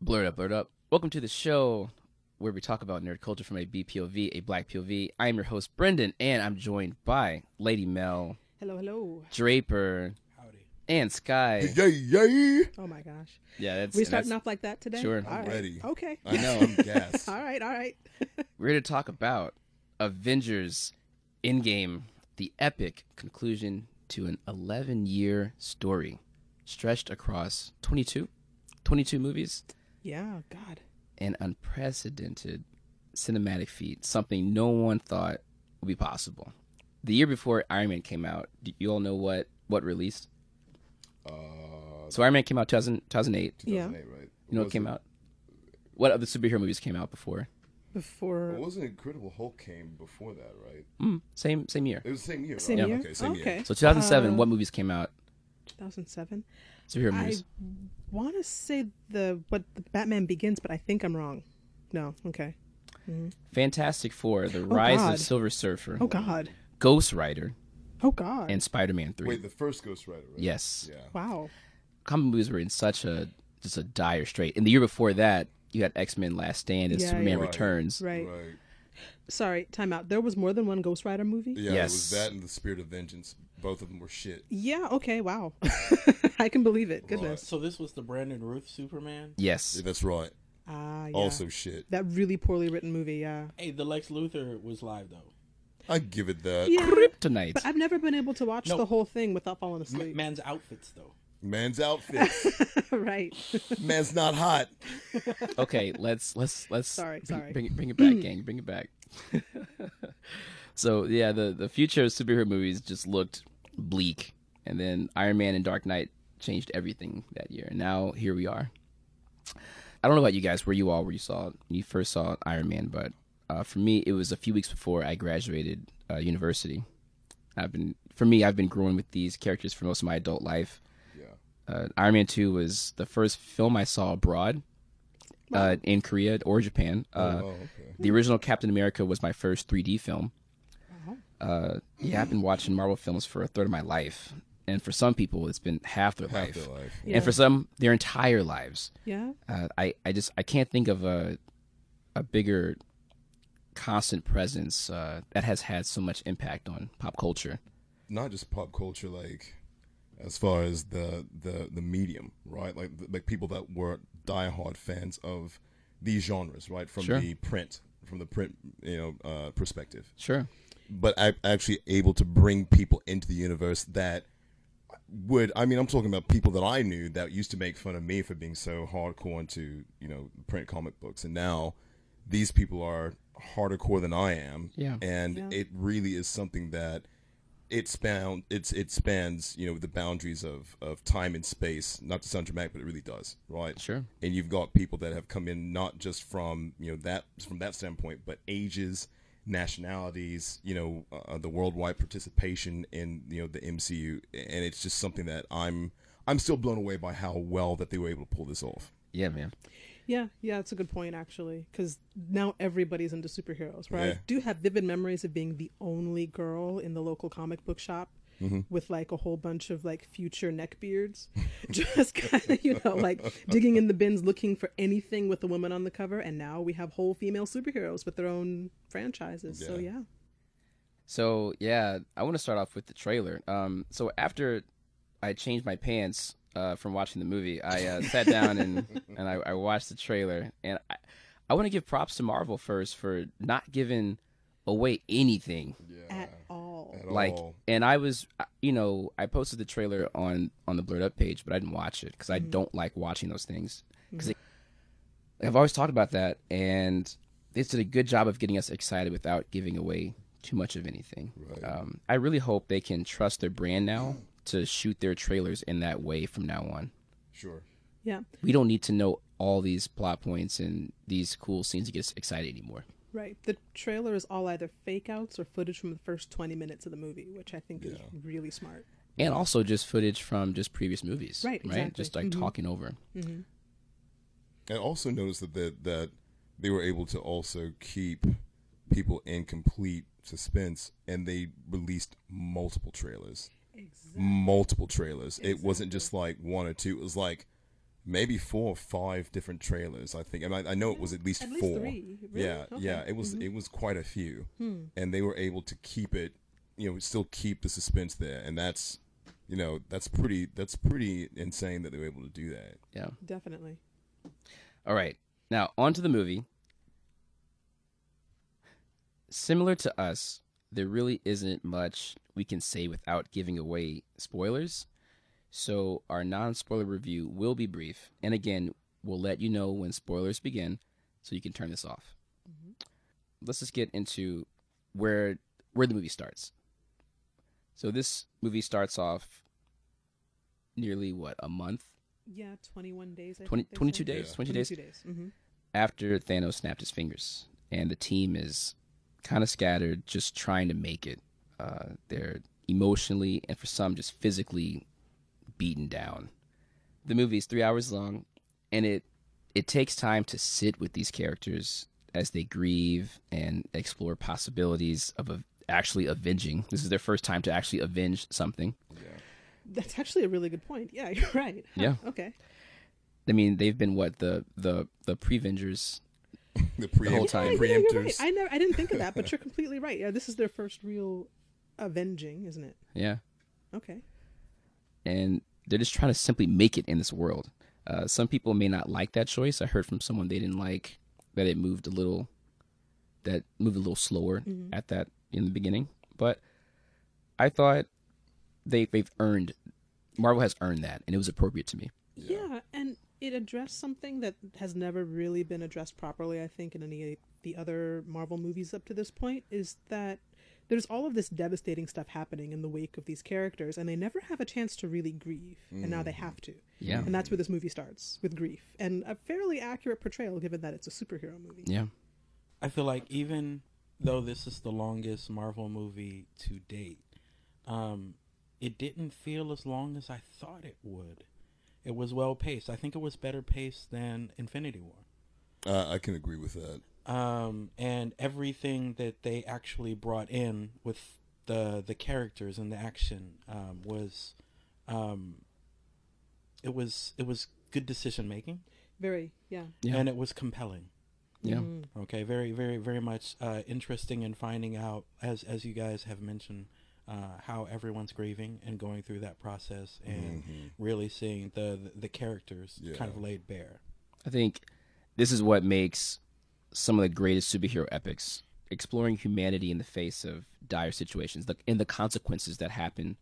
Blurred up, blurred up. Welcome to the show where we talk about nerd culture from a BPOV, a black POV. I am your host, Brendan, and I'm joined by Lady Mel, Hello, hello. Draper, Howdy. and Sky. Yay, yay! Oh my gosh. Yeah, that's We and starting that's- off like that today? Sure. All I'm right. ready. Okay. I know, I'm gassed. all right, all right. We're here to talk about Avengers Endgame, the epic conclusion to an 11 year story stretched across 22, 22 movies. Yeah, God. an unprecedented cinematic feat, something no one thought would be possible. The year before Iron Man came out, do you all know what what released? Uh, So Iron Man came out 2000, 2008. 2008, Yeah. right? You know what came it- out? What other superhero movies came out before? Before. It wasn't Incredible Hulk came before that, right? Mm, same same year. It was the same year, Same right? year? Okay, same okay. year. So 2007, Uh, what movies came out? 2007. Superhero I want to say the what the Batman Begins, but I think I'm wrong. No. Okay. Mm-hmm. Fantastic Four, The oh, Rise God. of Silver Surfer, Oh God. Ghost Rider, Oh God. and Spider-Man 3. Wait, the first Ghost Rider, right? yes. Yeah. wow. Comic movies were in such a just a dire strait. And the year before that, you had X-Men Last Stand and Yeah, Superman yeah. Right. Returns. Right. Right. Sorry. Time out. There was more than one Ghost Rider movie. Yeah, Yes. it was that and the Spirit of Vengeance. Both of them were shit. Yeah. Okay. Wow. I can believe it. Goodness. So this was the Brandon Routh Superman. Yes. Yeah, that's right. Ah. yeah. Also shit. that really poorly written movie. Yeah. Hey, the Lex Luthor was live though. I give it that. Yeah. Kryptonite. But I've never been able to watch No. the whole thing without falling M- asleep. man's outfits though. Man's outfit. right. Man's not hot. okay, let's let's let's Sorry, bring, sorry. bring it bring it back, gang, bring it back. so yeah, the the future of superhero movies just looked bleak, and then Iron Man and Dark Knight changed everything that year, and now here we are. I don't know about you guys, where you all where you saw when you first saw Iron Man, but uh, for me, it was a few weeks before I graduated uh, university. I've been for me, I've been growing with these characters for most of my adult life. Uh, Iron Man Two was the first film I saw abroad, uh, in Korea or Japan. Uh, oh, okay. the original Captain America was my first 3D film. Uh, yeah, I've been watching Marvel films for a third of my life, and for some people, it's been half their life, their life. Yeah. and for some, their entire lives. Yeah. Uh, I, I just I can't think of a a bigger constant presence uh, that has had so much impact on pop culture. Not just pop culture, like as far as the the the medium, right? Like like people that were diehard fans of these genres, right? From Sure. the print, from the print, you know, uh, perspective. Sure. but I actually able to bring people into the universe that would I mean I'm talking about people that I knew that used to make fun of me for being so hardcore into you know print comic books and now these people are harder core than I am Yeah. and Yeah. it really is something that it span it's it spans you know the boundaries of of time and space not to sound dramatic but it really does right Sure. and you've got people that have come in not just from you know that from that standpoint but ages nationalities you know uh, the worldwide participation in you know the mcu and it's just something that i'm i'm still blown away by how well that they were able to pull this off Yeah, man. Yeah, yeah, it's a good point actually, because now everybody's into superheroes. Right? Yeah. I do have vivid memories of being the only girl in the local comic book shop Mm-hmm. with like a whole bunch of like future neckbeards, just kind of you know like digging in the bins looking for anything with a woman on the cover. And now we have whole female superheroes with their own franchises. So Yeah. yeah, So yeah, I want to start off with the trailer. Um, so after I changed my pants uh, from watching the movie, I uh, sat down and and I, I watched the trailer, and I, I want to give props to Marvel first for not giving away anything. at all. at Like, all and I was, uh, you know, I posted the trailer on on the blurred up page, but I didn't watch it because I don't like watching those things. Because I've always talked about that, and they did a good job of getting us excited without giving away too much of anything. Right. Um, I really hope they can trust their brand now to shoot their trailers in that way from now on. sure Yeah, We don't need to know all these plot points and these cool scenes to get excited anymore. right. The trailer is all either fake outs or footage from the first twenty minutes of the movie, which I think is really smart. And also just footage from just previous movies. Right, exactly. Just like Mhm. talking over. I also noticed that the, that they were able to also keep people in complete suspense and they released multiple trailers Exactly. multiple trailers it wasn't just like one or two it was like maybe four or five different trailers. I think, and I, I know it was at least At least four. three. Really? Yeah, Okay. yeah, it was mm-hmm. it was quite a few, hmm. and they were able to keep it, you know, still keep the suspense there, and that's, you know, that's pretty that's pretty insane that they were able to do that. Yeah. Definitely. All right. Now, on to the movie. Similar to us, there really isn't much we can say without giving away spoilers. So, our non spoiler review will be brief. And again, we'll let you know when spoilers begin so you can turn this off. Let's just get into where where the movie starts. So, this movie starts off nearly what, a month Yeah, 21 days. I 20, think 22 days, Yeah. 22 days 22 days. hmm after Thanos snapped his fingers, and the team is kind of scattered, just trying to make it. Uh, they're emotionally and for some just physically beaten down. The movie is three hours long, and it it takes time to sit with these characters as they grieve and explore possibilities of a, actually avenging. This is their first time to actually avenge something. That's actually a really good point. Yeah, you're right. Huh, Yeah. Okay. I mean, they've been what the the the Prevengers. The pre whole time. Yeah, yeah, you're right. I never, I didn't think of that, but you're completely right. Yeah, this is their first real avenging, isn't it? Yeah. Okay. and they're just trying to simply make it in this world. Uh, some people may not like that choice. I heard from someone they didn't like that it moved a little, that moved a little slower at that in the beginning. But I thought they they've earned Marvel has earned that, and it was appropriate to me. Yeah. and it addressed something that has never really been addressed properly, I think, in any of the other Marvel movies up to this point, is that there's all of this devastating stuff happening in the wake of these characters, and they never have a chance to really grieve, and now they have to. Yeah. And that's where this movie starts, with grief. And a fairly accurate portrayal, given that it's a superhero movie. Yeah, I feel like even though this is the longest Marvel movie to date, um, it didn't feel as long as I thought it would. It was well paced. I think it was better paced than Infinity War. Uh, I can agree with that. Um, and everything that they actually brought in with the the characters and the action um, was um, it was it was good decision making Very, yeah. Yeah. and it was compelling yeah, Mhm. okay very very very much uh, interesting in finding out as as you guys have mentioned uh, how everyone's grieving and going through that process and really seeing the the, the characters Yeah. kind of laid bare I think this is what makes some of the greatest superhero epics exploring humanity in the face of dire situations, the, and the consequences that happen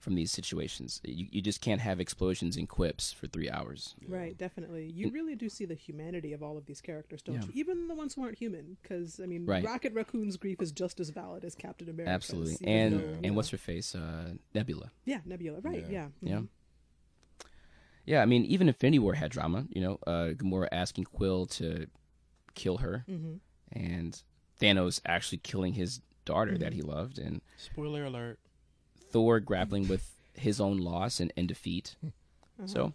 from these situations. You, you just can't have explosions and quips for three hours. Right, definitely. You really do see the humanity of all of these characters, don't Yeah. you? Even the ones who aren't human, because I mean, Right. Rocket Raccoon's grief is just as valid as Captain America's. Absolutely. And though, you and what's her face? Uh, Nebula. yeah, Nebula, right? Yeah. Yeah, Yeah. mhm. Yeah, I mean, even if Infinity War had drama. You know, uh, Gamora asking Quill to kill her, Mhm. and Thanos actually killing his daughter that Mm-hmm. he loved, and spoiler alert Thor grappling with his own loss and, and defeat. Uh-huh. So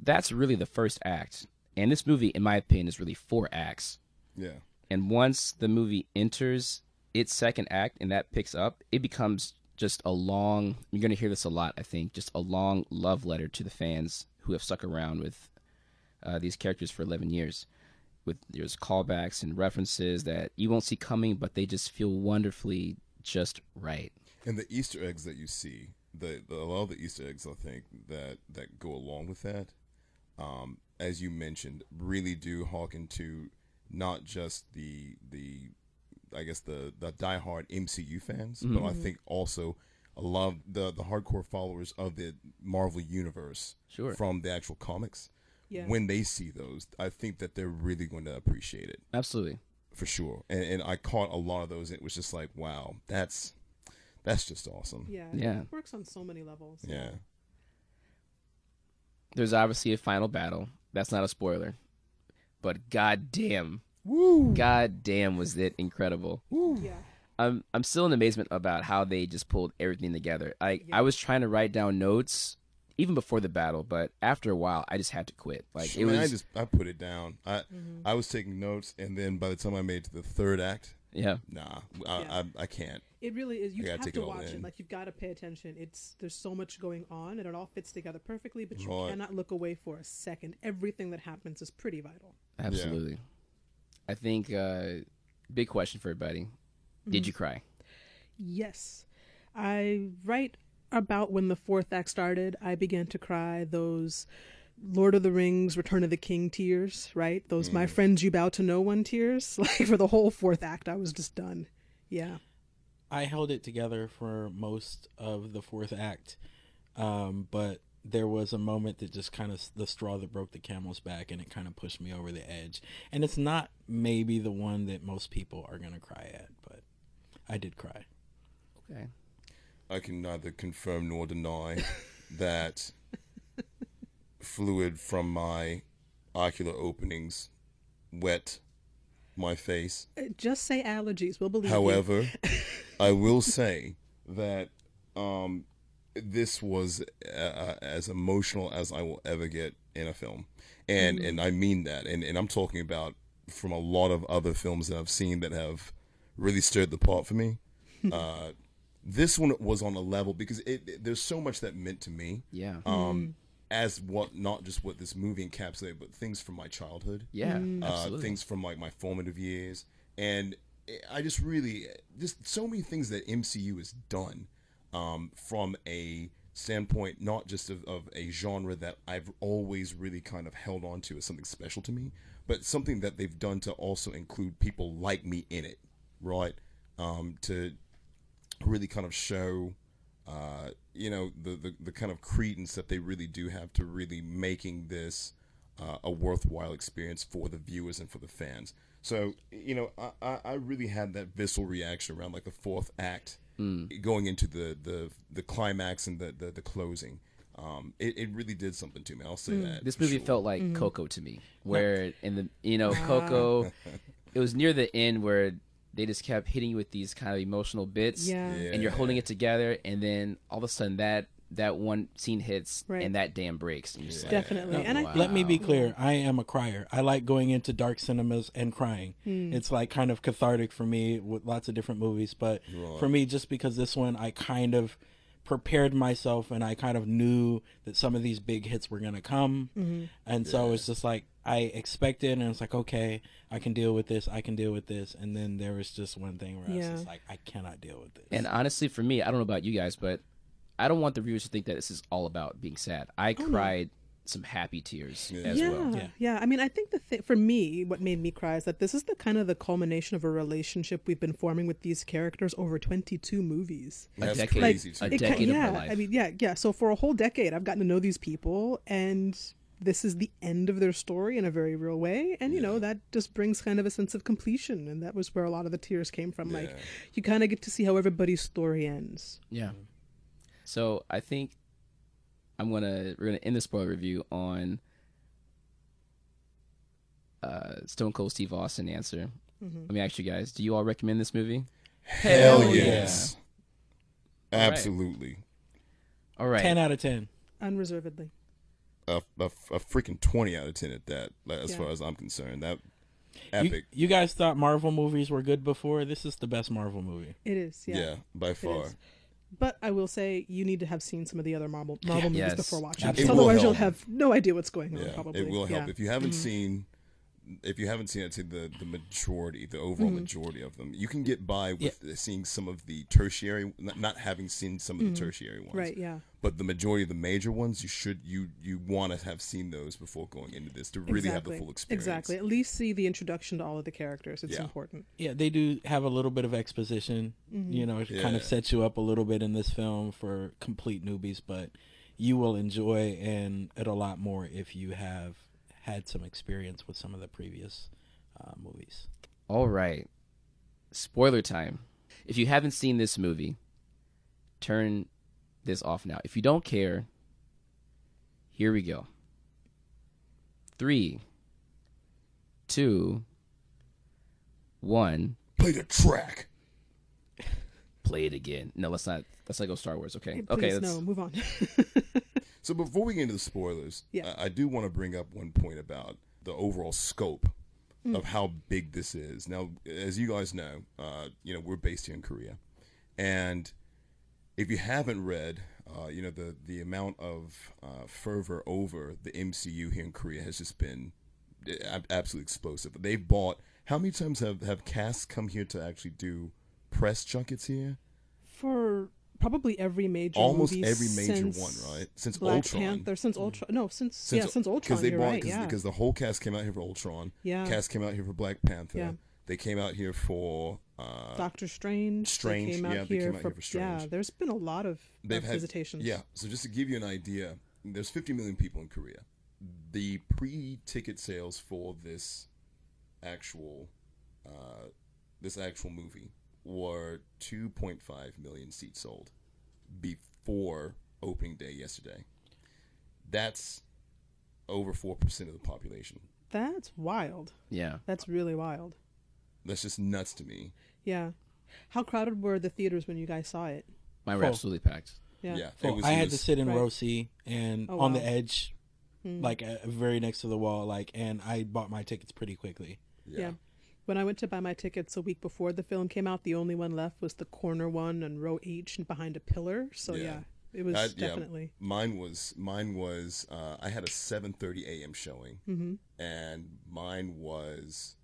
that's really the first act. And this movie, in my opinion, is really four acts. Yeah. And once the movie enters its second act and that picks up, it becomes just a long, you're going to hear this a lot, I think, just a long love letter to the fans who have stuck around with uh, these characters for 11 years. With there's callbacks and references that you won't see coming, but they just feel wonderfully just right. And the Easter eggs that you see, the, the a lot of the Easter eggs, I think that that go along with that, um, as you mentioned, really do harken to not just the the, I guess the the diehard MCU fans, but I think also a lot of the the hardcore followers of the Marvel universe Sure. from the actual comics. Yeah. When they see those, I think that they're really going to appreciate it Absolutely. for sure. And, and I caught a lot of those. It was just like, wow, that's that's just awesome. yeah, Yeah. It works on so many levels. Yeah. There's obviously a final battle. That's not a spoiler. But goddamn, Woo! goddamn was it incredible. yeah. I'm I'm still in amazement about how they just pulled everything together. I Yeah. I was trying to write down notes even before the battle, but after a while I just had to quit. Like it mean, was I just I put it down. I Mm-hmm. I was taking notes, and then by the time I made it to the third act, Yeah. Nah, I, Yeah. I, I can't. It really is. You gotta have to it watch it. in. Like you've got to pay attention. It's there's so much going on, and it all fits together perfectly. But you Right. cannot look away for a second. Everything that happens is pretty vital. Absolutely. I think uh big question for everybody. Did you cry? Yes, I right about when the fourth act started, I began to cry. Those Lord of the Rings, Return of the King tears. Right, those my friends you bow to no one tears. Like for the whole fourth act, I was just done. Yeah. I held it together for most of the fourth act, um, but there was a moment that just kind of the straw that broke the camel's back, and it kind of pushed me over the edge. And it's not maybe the one that most people are gonna cry at, but I did cry. Okay. I can neither confirm nor deny that fluid from my ocular openings wet my face. Uh, Just say allergies. We'll believe. However, I will say that um, this was uh, as emotional as I will ever get in a film, and and I mean that, and and I'm talking about from a lot of other films that I've seen that have really stirred the pot for me. uh, this one was on a level because it, it- there's so much that meant to me Yeah. um, as what not just what this movie encapsulated, but things from my childhood yeah. Mm. uh, Absolutely. things from like my formative years, and I just really just so many things that MCU has done um, from a standpoint not just of, of a genre that I've always really kind of held on to as something special to me, but something that they've done to also include people like me in it, right? Um, to really kind of show uh, you know the, the the kind of credence that they really do have to really making this uh, a worthwhile experience for the viewers and for the fans. So you know, I, I, I really had that visceral reaction around like the fourth act, going into the, the the climax and the the, the closing. Um, it, it really did something to me. I'll say that. This movie sure. felt like Mm-hmm. Coco to me, where in the you know. Coco, it was near the end where they just kept hitting you with these kind of emotional bits, Yeah. and you're holding it together, and then all of a sudden that that one scene hits, Right. and that dam breaks, and you're just like, Definitely. Oh, and I Wow. think Let me be clear. I am a crier. I like going into dark cinemas and crying. Hmm. It's like kind of cathartic for me with lots of different movies. But for me, just because this one, I kind of prepared myself and I kind of knew that some of these big hits were going to come. Mm-hmm. And so it's just like I expected, and it's like, okay, I can deal with this. I can deal with this. And then there was just one thing where I was just like, I cannot deal with this. And honestly, for me, I don't know about you guys, but I don't want the viewers to think that this is all about being sad. I oh, cried some happy tears as yeah, well. yeah, Yeah. I mean, I think the thing for me, what made me cry is that this is the kind of the culmination of a relationship we've been forming with these characters over 22 movies. That's decade. crazy. Like, a It ca- decade of yeah, her life. I mean, yeah, yeah. So for a whole decade, I've gotten to know these people, and this is the end of their story in a very real way. And you know that just brings kind of a sense of completion, and that was where a lot of the tears came from. Like you kind of get to see how everybody's story ends. Yeah. So I think I'm gonna we're gonna end the spoiler review on uh, Stone Cold Steve Austin answer. Let me ask you guys: Do you all recommend this movie? Hell Hell yes. right. Absolutely. All right. 10 out of 10. Unreservedly. A, a, a freaking 20 out of 10 at that, like, as Yeah. far as I'm concerned. That You, epic. you guys thought Marvel movies were good before. This is the best Marvel movie. It is, yeah. yeah. by far. But I will say you need to have seen some of the other Marvel Marvel movies Yes. before watching. Absolutely. It will otherwise, you'll have no idea what's going on. Yeah, probably it will help. Yeah. Mm-hmm. If you haven't seen, if you haven't seen, I'd say the the majority, the overall Mm-hmm. majority of them, you can get by with seeing some of the tertiary, not, not having seen some of the tertiary ones. Mm-hmm. Right, yeah. But the majority of the major ones, you should you you want to have seen those before going into this to really have the full experience. Exactly. At least see the introduction to all of the characters. It's Yeah. important. Yeah, they do have a little bit of exposition. You know, it kind of sets you up a little bit in this film for complete newbies, but you will enjoy and it a lot more if you have had some experience with some of the previous uh, movies. All right. Spoiler time. If you haven't seen this movie, turn this off now. If you don't care, here we go. Three, two, one. Play the track. Play it again. No, let's not. Let's not go Star Wars. Okay. Hey, okay. Let's, no, move on. So before we get into the spoilers, Yeah. I, I do want to bring up one point about the overall scope of how big this is. Now, as you guys know, uh, you know we're based here in Korea, and if you haven't read, uh, you know the the amount of uh, fervor over the MCU here in Korea has just been uh, absolutely explosive. They've bought. How many times have have casts come here to actually do press junkets here? For probably every major Almost every major since one, right? Since Black Ultron. Panther, since Ultron. No, since, yeah, since Ultron. Because they bought right. cause, Yeah. because the whole cast came out here for Ultron. Yeah. Cast came out here for Black Panther. Yeah. They came out here for. Uh, Doctor Strange. Strange, They came out yeah, they here came out for, here for Strange. Yeah, there's been a lot of, they've had visitations. Yeah. So just to give you an idea, there's 50 million people in Korea. The pre-ticket sales for this actual, uh, this actual movie were 2.5 million seats sold before opening day yesterday. That's over four percent of the population. That's wild. Yeah. That's really wild. That's just nuts to me. Yeah. How crowded were the theaters when you guys saw it? Mine were Full. absolutely packed. Yeah. Yeah, Well, it was, I it had to sit in Right. row C and Oh, on the wow. edge, Hmm. like uh, very next to the wall. Like, and I bought my tickets pretty quickly. Yeah. When I went to buy my tickets a week before the film came out, the only one left was the corner one on row H and behind a pillar. So Yeah. yeah, it was I- yeah, definitely. mine was mine was uh, I had a 7:30 a.m. showing, hmm and mine was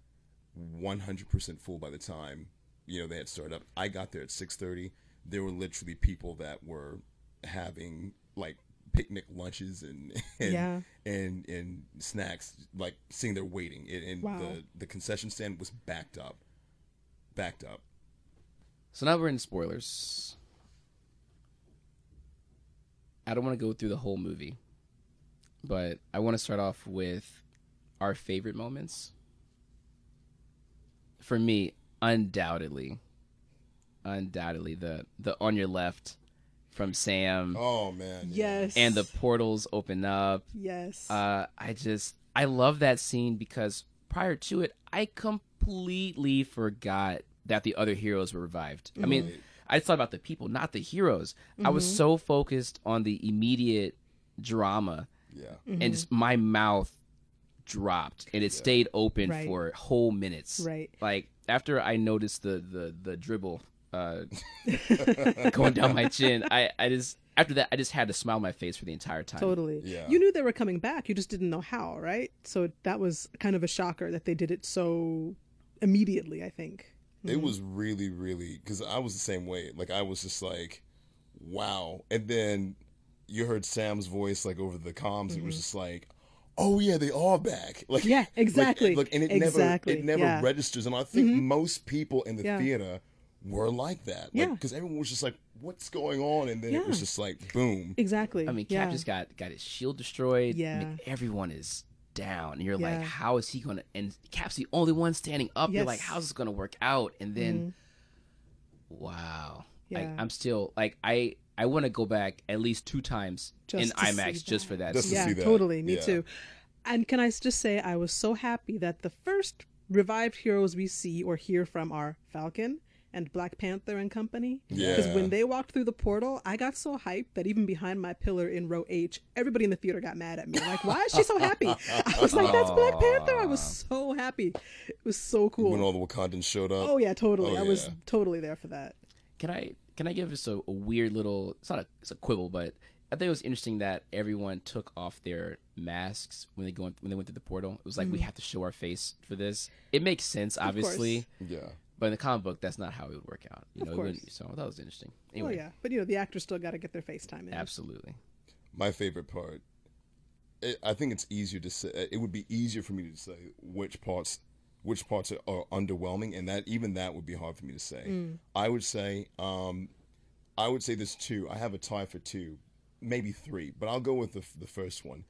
100% full by the time you know they had started up. I got there at 6:30. There were literally people that were having like picnic lunches and and Yeah. and, and snacks like sitting there waiting and, and Wow. the the concession stand was backed up backed up So now we're in spoilers. I don't want to go through the whole movie, but I want to start off with our favorite moments. For me, undoubtedly, undoubtedly the the on your left from Sam oh man. Yes. and the portals open up. yes. Uh, I just I love that scene because prior to it, I completely forgot that the other heroes were revived. I mean, I just thought about the people, not the heroes. I was so focused on the immediate drama, yeah and just my mouth dropped, and it stayed open Right. for whole minutes. Right. Like after I noticed the the the dribble uh, going down my chin, I I just after that I just had to smile on my face for the entire time. Totally. Yeah. You knew they were coming back. You just didn't know how, right? So that was kind of a shocker that they did it so immediately, I think. It mm-hmm. was really, really because I was the same way. Like I was just like, wow. And then you heard Sam's voice like over the comms. It was mm-hmm. just like, oh yeah, they are back. Like Yeah, exactly. Like, and it Exactly, never, it never yeah. registers. And I think mm-hmm. most people in the Yeah. theater were like that. Like, Yeah. because everyone was just like, what's going on? And then it was just like, boom. Exactly. I mean, yeah. Cap just got got his shield destroyed. I Yeah. mean, everyone is down, and you're like, how is he gonna? And Cap's the only one standing up. You're like, how's this gonna work out? And then, mm-hmm. wow, Yeah. I, I'm still like, I I want to go back at least two times Just in IMAX just for that. Just to yeah, see that. totally. Me Yeah. too. And can I just say, I was so happy that the first revived heroes we see or hear from are Falcon and Black Panther and company. Because Yeah. when they walked through the portal, I got so hyped that even behind my pillar in row H, everybody in the theater got mad at me. Like, why is she so happy? I was like, that's Black Panther. I was so happy. It was so cool. When all the Wakandans showed up. oh yeah, totally. Oh, I was totally there for that. Can I can I give just a, a weird little? It's not a it's a quibble, but I think it was interesting that everyone took off their masks when they go in, when they went through the portal. It was like we mm-hmm. have to show our face for this. It makes sense, obviously, Yeah. But in the comic book, that's not how it would work out. You Of know, course. wouldn't- so that was interesting. Oh Anyway, yeah, but you know the actors still got to get their FaceTime in. absolutely. my favorite part it, i think it's easier to say it would be easier for me to say which parts which parts are, are underwhelming and that even that would be hard for me to say i would say um i would say there's two i have a tie for two maybe three but i'll go with the, the first one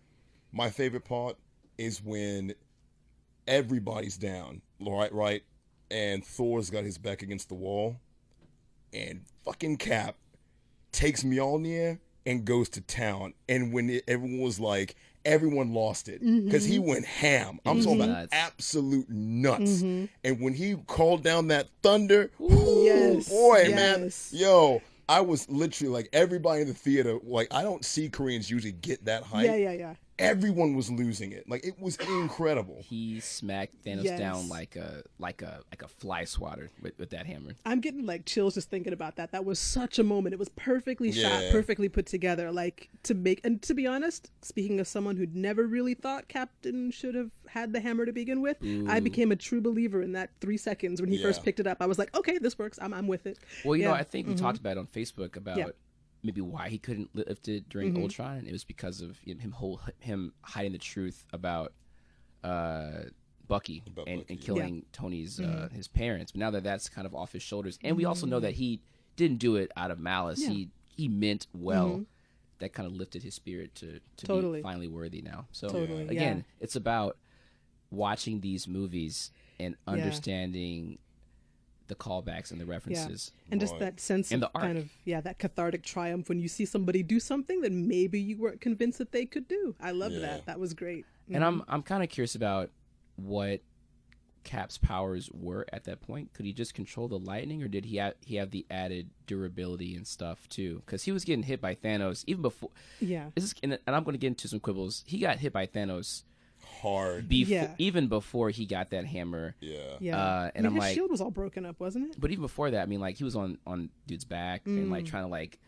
my favorite part is when everybody's down right right and thor's got his back against the wall and fucking cap takes Mjolnir and goes to town. And when it, everyone was like, everyone lost it because he mm-hmm. went ham. I'm talking about Nuts. absolute nuts. Mm-hmm. And when he called down that thunder, Yes, boy, man, yo. I was literally like everybody in the theater. Like I don't see Koreans usually get that hype. Yeah, yeah, yeah. Everyone was losing it. Like it was incredible. He smacked Thanos Yes. down like a like a like a fly swatter with, with that hammer. I'm getting like chills just thinking about that. That was such a moment. It was perfectly shot, perfectly put together. Like to make and to be honest, speaking of someone who'd never really thought Captain should have had the hammer to begin with, I became a true believer in that three seconds when he first picked it up. I was like, okay, this works. I'm I'm with it. Well, you know, Yeah. I think we mm-hmm. talked about it on Facebook about Yeah. Maybe why he couldn't lift it during Ultron, and it was because of you know, him whole, him hiding the truth about uh, Bucky About and, Bucky, and yeah. killing Tony's uh, his parents. But now that that's kind of off his shoulders, and we also know that he didn't do it out of malice. Yeah. He he meant well. That kind of lifted his spirit to to Totally. be finally worthy now. So Totally, again, yeah. it's about watching these movies and understanding the callbacks and the references. And just Right. that sense And of the art. kind of yeah, that cathartic triumph when you see somebody do something that maybe you weren't convinced that they could do. I love Yeah. that. That was great. And I'm mm-hmm. I'm kind of curious about what Cap's powers were at that point. Could he just control the lightning, or did he have he have the added durability and stuff too? Because he was getting hit by Thanos even before. Yeah. This is, and and I'm going to get into some quibbles. He got hit by Thanos Hard. before, Yeah. even before he got that hammer. Yeah. Yeah. Uh, and I I'm his like- shield was all broken up, wasn't it? But even before that, I mean, like he was on on dude's back and Mm. like trying to like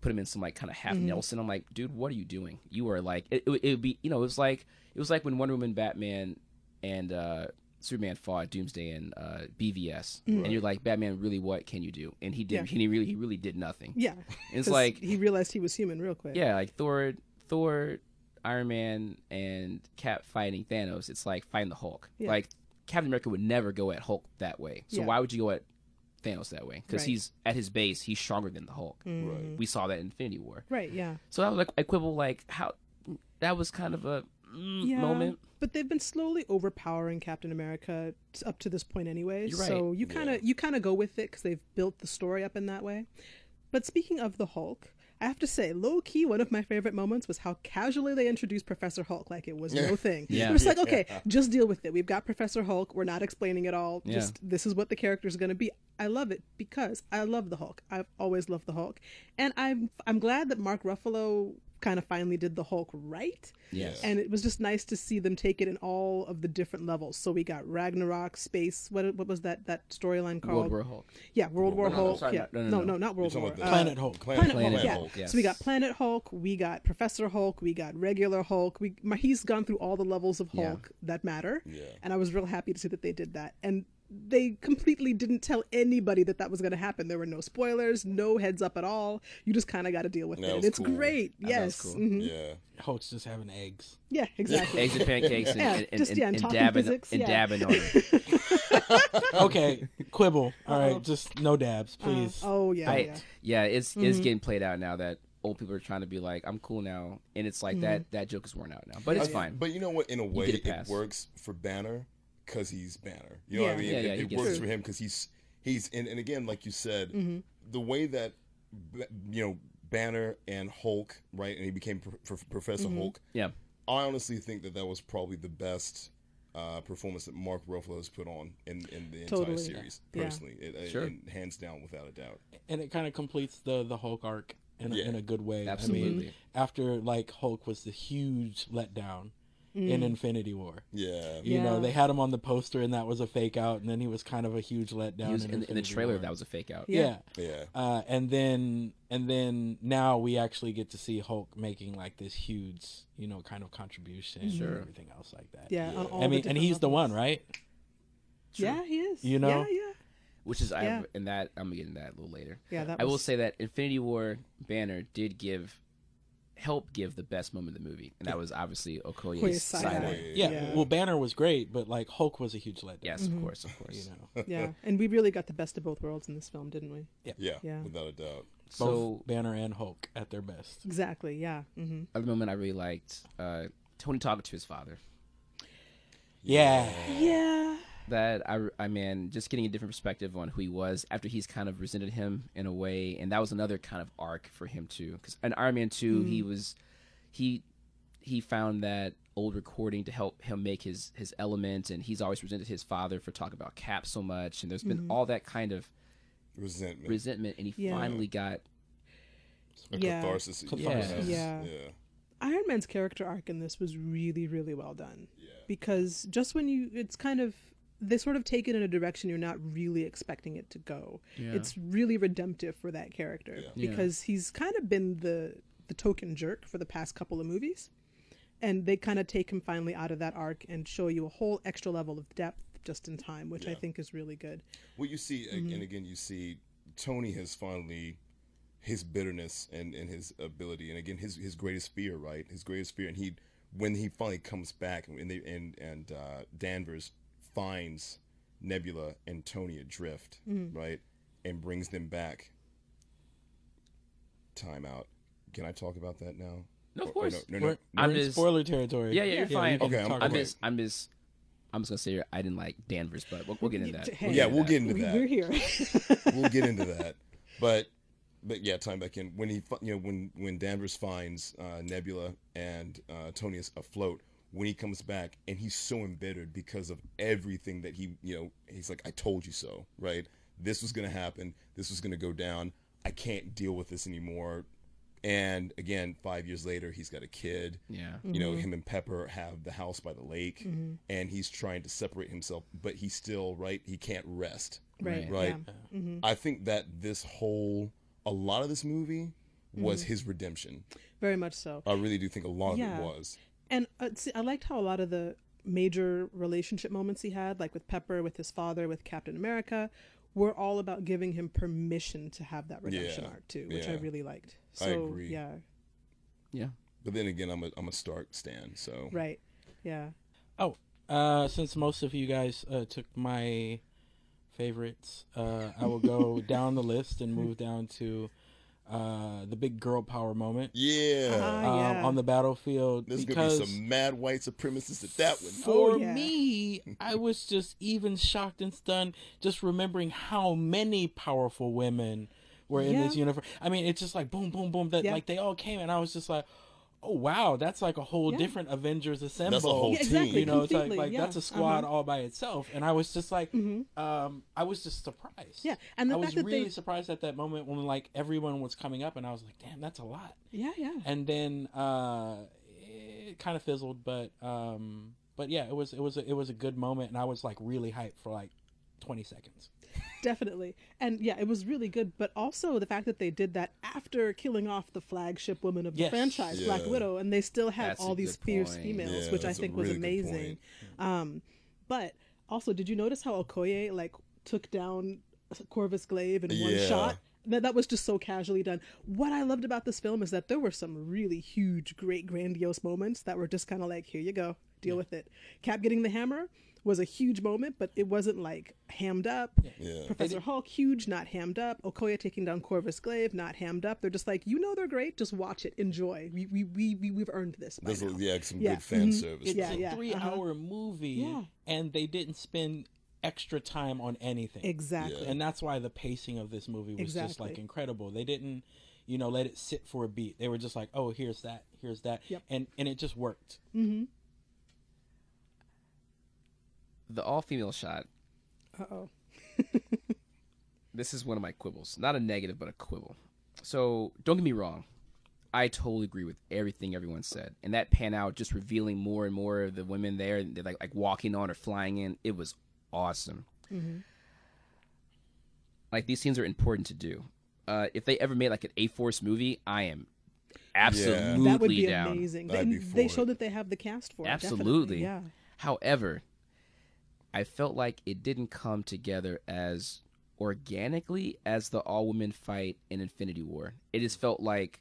put him in some like kind of half Mm-hmm. Nelson. I'm like, dude, what are you doing? You are like, it, it, it would be, you know, it was like it was like when Wonder Woman, Batman, and uh, Superman fought Doomsday and uh, BVS, and you're like, Batman, really, what can you do? And he did, Mm. Yeah. he really, he really did nothing. Yeah. It's like, he realized he was human real quick. yeah, like Thor, Thor, Iron Man, and Cap fighting Thanos. It's like fighting the Hulk. Yeah. Like Captain America would never go at Hulk that way. So Yeah. why would you go at Thanos that way? Because Right. he's at his base, he's stronger than the Hulk. Right. We saw that in Infinity War. Right. Yeah. So I was like, I quibble like how that was kind of a mm, Yeah. moment. But they've been slowly overpowering Captain America up to this point, anyways. You're right. So you kind of Yeah. you kind of go with it because they've built the story up in that way. But speaking of the Hulk, I have to say, low key, one of my favorite moments was how casually they introduced Professor Hulk, like it was no thing. Yeah. It was like, okay, just deal with it. We've got Professor Hulk. We're not explaining it all. Yeah. Just this is what the character is going to be. I love it because I love the Hulk. I've always loved the Hulk, and I'm I'm glad that Mark Ruffalo kind of finally did the Hulk right. Yes. And it was just nice to see them take it in all of the different levels. So we got Ragnarok, space. What what was that that storyline called? World War Hulk. Yeah, World War no, no, Hulk. sorry, yeah, no, no, no, no. no, not World War. talking Uh, Planet Hulk. Planet, Planet Hulk, yeah. Hulk, yes. So we got Planet Hulk, we got Professor Hulk, we got regular Hulk. We he's gone through all the levels of Yeah. Hulk that matter, Yeah. and I was real happy to see that they did that. And they completely didn't tell anybody that that was going to happen. There were no spoilers, no heads up at all. You just kind of got to deal with That it. was It's cool. great. That yes. cool. Mhm. Yeah. Hulk's just having eggs. Yeah, exactly. Eggs and pancakes and, Yeah, and, and, just, yeah, and and talking dabbing physics, and yeah. dabbing on it. Okay, quibble. All Uh-oh. right, just no dabs, Uh, please. oh yeah, I, yeah. yeah, it's it's Mhm. getting played out now that old people are trying to be like, I'm cool now, and it's like that that joke is worn out now, but it's I- fine. But you know what? In a way, get a it works for Banner because he's Banner. You know what I mean? Yeah, it yeah, he it works it. for him because he's he's and, and again, like you said, Mm-hmm. the way that you know Banner and Hulk, right? And he became Pro- Pro- Professor Mm-hmm. Hulk. yeah, I honestly think that that was probably the best uh, performance that Mark Ruffalo has put on in, in the Totally. entire series. Yeah. Personally, it, it- Sure. and hands down, without a doubt. and it kind of completes the the Hulk arc in a, Yeah. in a good way. I Absolutely. mean, after like Hulk was the huge letdown Mm. in Infinity War. Yeah. You know, they had him on the poster, and that was a fake out, and then he was kind of a huge letdown. he was in, in, in the trailer. War. That was a fake out. yeah. Yeah. Uh, and then and then now we actually get to see Hulk making like this huge, you know, kind of contribution Sure. and everything else like that. Yeah, on all I the mean, and different he's the one, right? Yeah, he is. You know? Yeah, yeah. which is Yeah. I and that I'm gonna get into that a little later. Yeah, that I will say that Infinity War banner did give help give the best moment of the movie, and that was obviously Okoye's Okoye's side side eye. eye. Yeah. Yeah. Well, Banner was great, but like Hulk was a huge letdown. Yes, of course, of course. You know, Yeah, and we really got the best of both worlds in this film, didn't we? Yeah. Yeah. Without a doubt. both So Banner and Hulk at their best. Exactly. Yeah. hmm other moment I really liked uh, Tony talking to his father. Yeah. Yeah. That I, I mean, just getting a different perspective on who he was after he's kind of resented him in a way, and that was another kind of arc for him too. Because in Iron Man 2 he mm-hmm. was he he found that old recording to help him make his his element, and he's always resented his father for talking about Cap so much, and there's been mm-hmm. all that kind of Resentment. resentment, and he Yeah. finally got a Yeah. catharsis. Catharsis. perhaps. Yeah. Yeah. Iron Man's character arc in this was really, really well done. Because just when you, it's kind of, they sort of take it in a direction you're not really expecting it to go. Yeah. It's really redemptive for that character Yeah. because he's kind of been the the token jerk for the past couple of movies, and they kind of take him finally out of that arc and show you a whole extra level of depth just in time, which I think is really good. Well, you see, and again, you see, Tony has finally his bitterness and, and his ability, and again, his his greatest fear, right? His greatest fear, and he when he finally comes back, and they and and uh, Danvers finds Nebula and Tony adrift, right, and brings them back. Time out. Can I talk about that now? No, of Or- or course. No, no, no, we're I'm in just- spoiler territory. Yeah, yeah, you're we fine. Okay, I'm- I'm just, I'm just, I'm just gonna say I didn't like Danvers, but we'll, we'll get into that. We'll Yeah, into we'll that. get into that. we're here. we'll get into that. But but yeah, time back in when he you know when when Danvers finds uh, Nebula and uh, Tony is afloat. When he comes back and he's so embittered because of everything that he you know he's like I told you so right. This was gonna happen. This was gonna go down. I can't deal with this anymore. And again, five years later, he's got a kid. Yeah. You know, mm-hmm. him and Pepper have the house by the lake, mm-hmm. and he's trying to separate himself, but he's still right. He can't rest right. right? Yeah. Mm-hmm. I think that this whole, a lot of this movie was his redemption. Very much so. I really do think a lot Yeah. of it was. And uh, see, I liked how a lot of the major relationship moments he had, like with Pepper, with his father, with Captain America, were all about giving him permission to have that redemption Yeah, arc too, which I really liked. I So agree. yeah, Yeah. But then again, I'm a I'm a Stark stan, so right, yeah. Oh, uh, since most of you guys uh, took my favorites, uh, I will go down the list and move down to uh, the big girl power moment yeah. Ah, um, yeah. on the battlefield. There's gonna be some mad white supremacists at that one. for Oh, yeah. me, I was just even shocked and stunned just remembering how many powerful women were in Yeah. this universe. I mean, it's just like boom, boom, boom. That Yeah. like they all came, and I was just like, oh wow, that's like a whole Yeah. different Avengers assemble. That's a whole Yeah, team. you know, it's like like yeah. that's a squad Uh-huh. all by itself, and I was just like, um, I was just surprised. Yeah, and the I was that really they- surprised at that moment when like everyone was coming up, and I was like, damn, that's a lot. Yeah, yeah. And then uh, it kind of fizzled, but um, but yeah, it was it was a, it was a good moment, and I was like really hyped for like twenty seconds. Definitely. And yeah, it was really good. But also the fact that they did that after killing off the flagship woman of the Yes. franchise, Black Widow, and they still had That's all these fierce point. females, Yeah, which I think was really good amazing. Um, but also, did you notice how Okoye like took down Corvus Glaive in one Yeah. shot? That, that was just so casually done. What I loved about this film is that there were some really huge, great, grandiose moments that were just kind of like, here you go, deal with it. Cap getting the hammer was a huge moment, but it wasn't like hammed up. Yeah. Professor Hulk, huge, not hammed up. Okoye taking down Corvus Glaive, not hammed up. They're just like, you know, they're great. Just watch it, enjoy. We we we, we we've earned this. By There's now. a, yeah, some Yeah. good fan Mhm. service. It's Yeah, a yeah, three-hour movie, Yeah. and they didn't spend extra time on anything. exactly. and that's why the pacing of this movie was just like incredible. They didn't, you know, let it sit for a beat. They were just like, "Oh, here's that, here's that," Yep. and and it just worked. Mm-hmm. The all female shot. Uh oh. This is one of my quibbles. Not a negative, but a quibble. So don't get me wrong. I totally agree with everything everyone said. And that pan out, just revealing more and more of the women there, they're like like walking on or flying in. It was awesome. Like these scenes are important to do. Uh, if they ever made like an A Force movie, I am absolutely That would be down. amazing. I'd They, be they it. showed that they have the cast for it. Absolutely. Yeah. However, I felt like it didn't come together as organically as the all women fight in Infinity War. It just felt like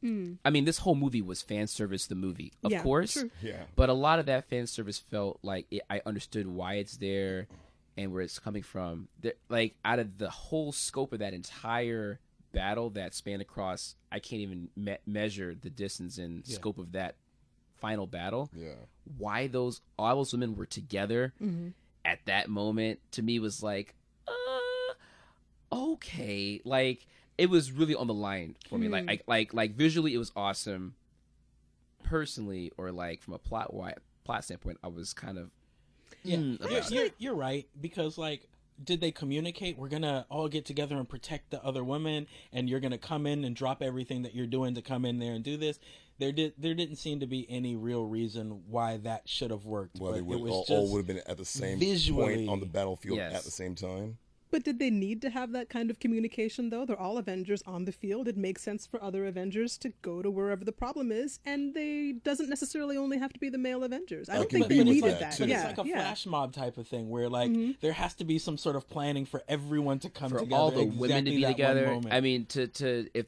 hmm. I mean, this whole movie was fan service the movie. Of. Yeah, course. true. Yeah. But a lot of that fan service felt like it, I understood why it's there and where it's coming from. There, like out of the whole scope of that entire battle that spanned across, I can't even me- measure the distance and Yeah. scope of that final battle Yeah. why those all those women were together mm-hmm. At that moment to me was like uh okay. Like it was really on the line for me. Like, like like like visually it was awesome. Personally or like from a plot wide plot standpoint i was kind of Yeah, mm, you're, you're, you're right because like, did they communicate? We're gonna all get together and protect the other women, and you're gonna come in and drop everything that you're doing to come in there and do this. There did there didn't seem to be any real reason why that should have worked. Well, but they would it was all, just all would have been at the same visually- point on the battlefield Yes. at the same time. But did they need to have that kind of communication, though? They're all Avengers on the field. It makes sense for other Avengers to go to wherever the problem is, and they doesn't necessarily only have to be the male Avengers. I I don't think they needed that, that. But Yeah, it's like a yeah. Mm-hmm. flash mob type of thing where like there has to be some sort of planning for everyone to come For together. all the women to be together. I mean, to to if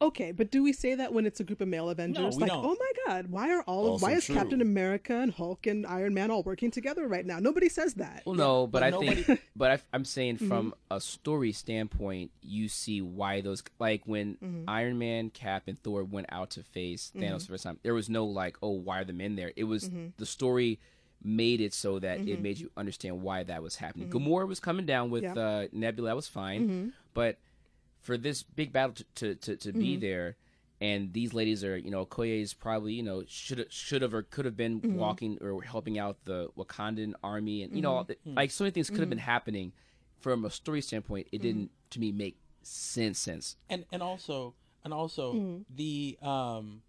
Okay, but do we say that when it's a group of male Avengers? we like, don't. oh my God, why are all of why is true. Captain America and Hulk and Iron Man all working together right now? Nobody says that. Well, no, but, but I nobody- think, but I, I'm saying from mm-hmm. a story standpoint, you see why those like when mm-hmm. Iron Man, Cap, and Thor went out to face mm-hmm. Thanos for the first time. There was no like, oh, why are the men there? It was the story made it so that it made you understand why that was happening. Gamora was coming down with Yeah. uh, Nebula, that was fine, but for this big battle to to, to, to be there. And these ladies are, you know, Okoye is probably, you know, should should have or could have been walking or helping out the Wakandan army, and you know, like so many things could have been happening. From a story standpoint, it didn't to me make sense. Sense. and and also and also Mm-hmm. the um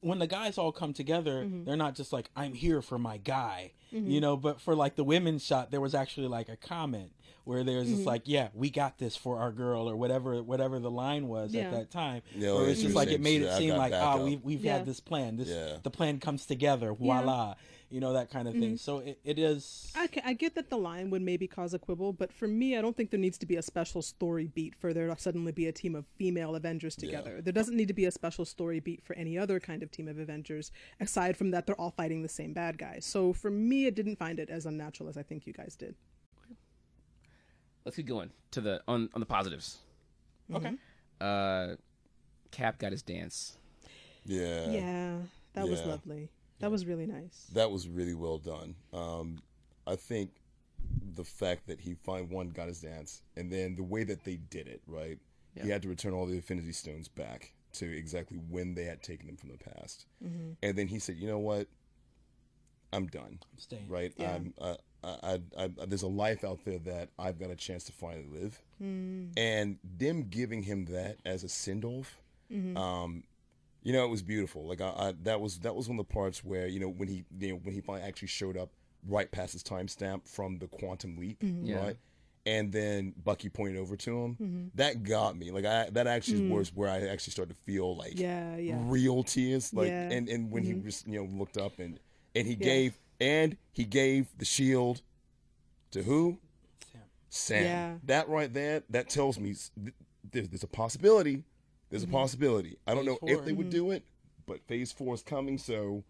when the guys all come together Mm-hmm. they're not just like i'm here for my guy you know but for like the women's shot there was actually like a comment where there's Mm-hmm. just like yeah we got this for our girl or whatever whatever the line was Yeah. at that time Yeah, where it's just like it made it seem like ah backup." we've, we've Yeah. had this plan this Yeah. the plan comes together voila you know that kind of thing so it, it is I, I get that the line would maybe cause a quibble, but for me, I don't think there needs to be a special story beat for there to suddenly be a team of female Avengers together. There doesn't need to be a special story beat for any other kind of team of Avengers, aside from that they're all fighting the same bad guy. So for me, it didn't find it as unnatural as I think you guys did. Let's keep going to the on on the positives. okay Uh, Cap got his dance. Yeah, yeah, that was lovely. That was really nice. that was really well done. Um, I think the fact that he find one got his dance, and then the way that they did it, right? Yeah. He had to return all the Infinity Stones back to exactly when they had taken them from the past, Mm-hmm. and then he said, "You know what? I'm done." i'm staying right? Yeah. I'm, uh, I, I, I, there's a life out there that I've got a chance to finally live, Mm. and them giving him that as a send off, Mm-hmm. um, you know, it was beautiful. Like I, I, that was that was one of the parts where you know when he, you know, when he finally actually showed up right past his timestamp from the quantum leap, Mm-hmm. Yeah. right? And then Bucky pointed over to him. Mm-hmm. That got me. Like I, that actually was where I actually started to feel like. Yeah, yeah. real tears. Like Yeah. Mm-hmm. and, and when he just you know looked up and and he gave and he gave the shield to who? Sam. Sam. Yeah. That right there, that tells me there's, there's a possibility. There's Mm-hmm. a possibility. I don't Phase know if four. they would do it, but Phase Four is coming, so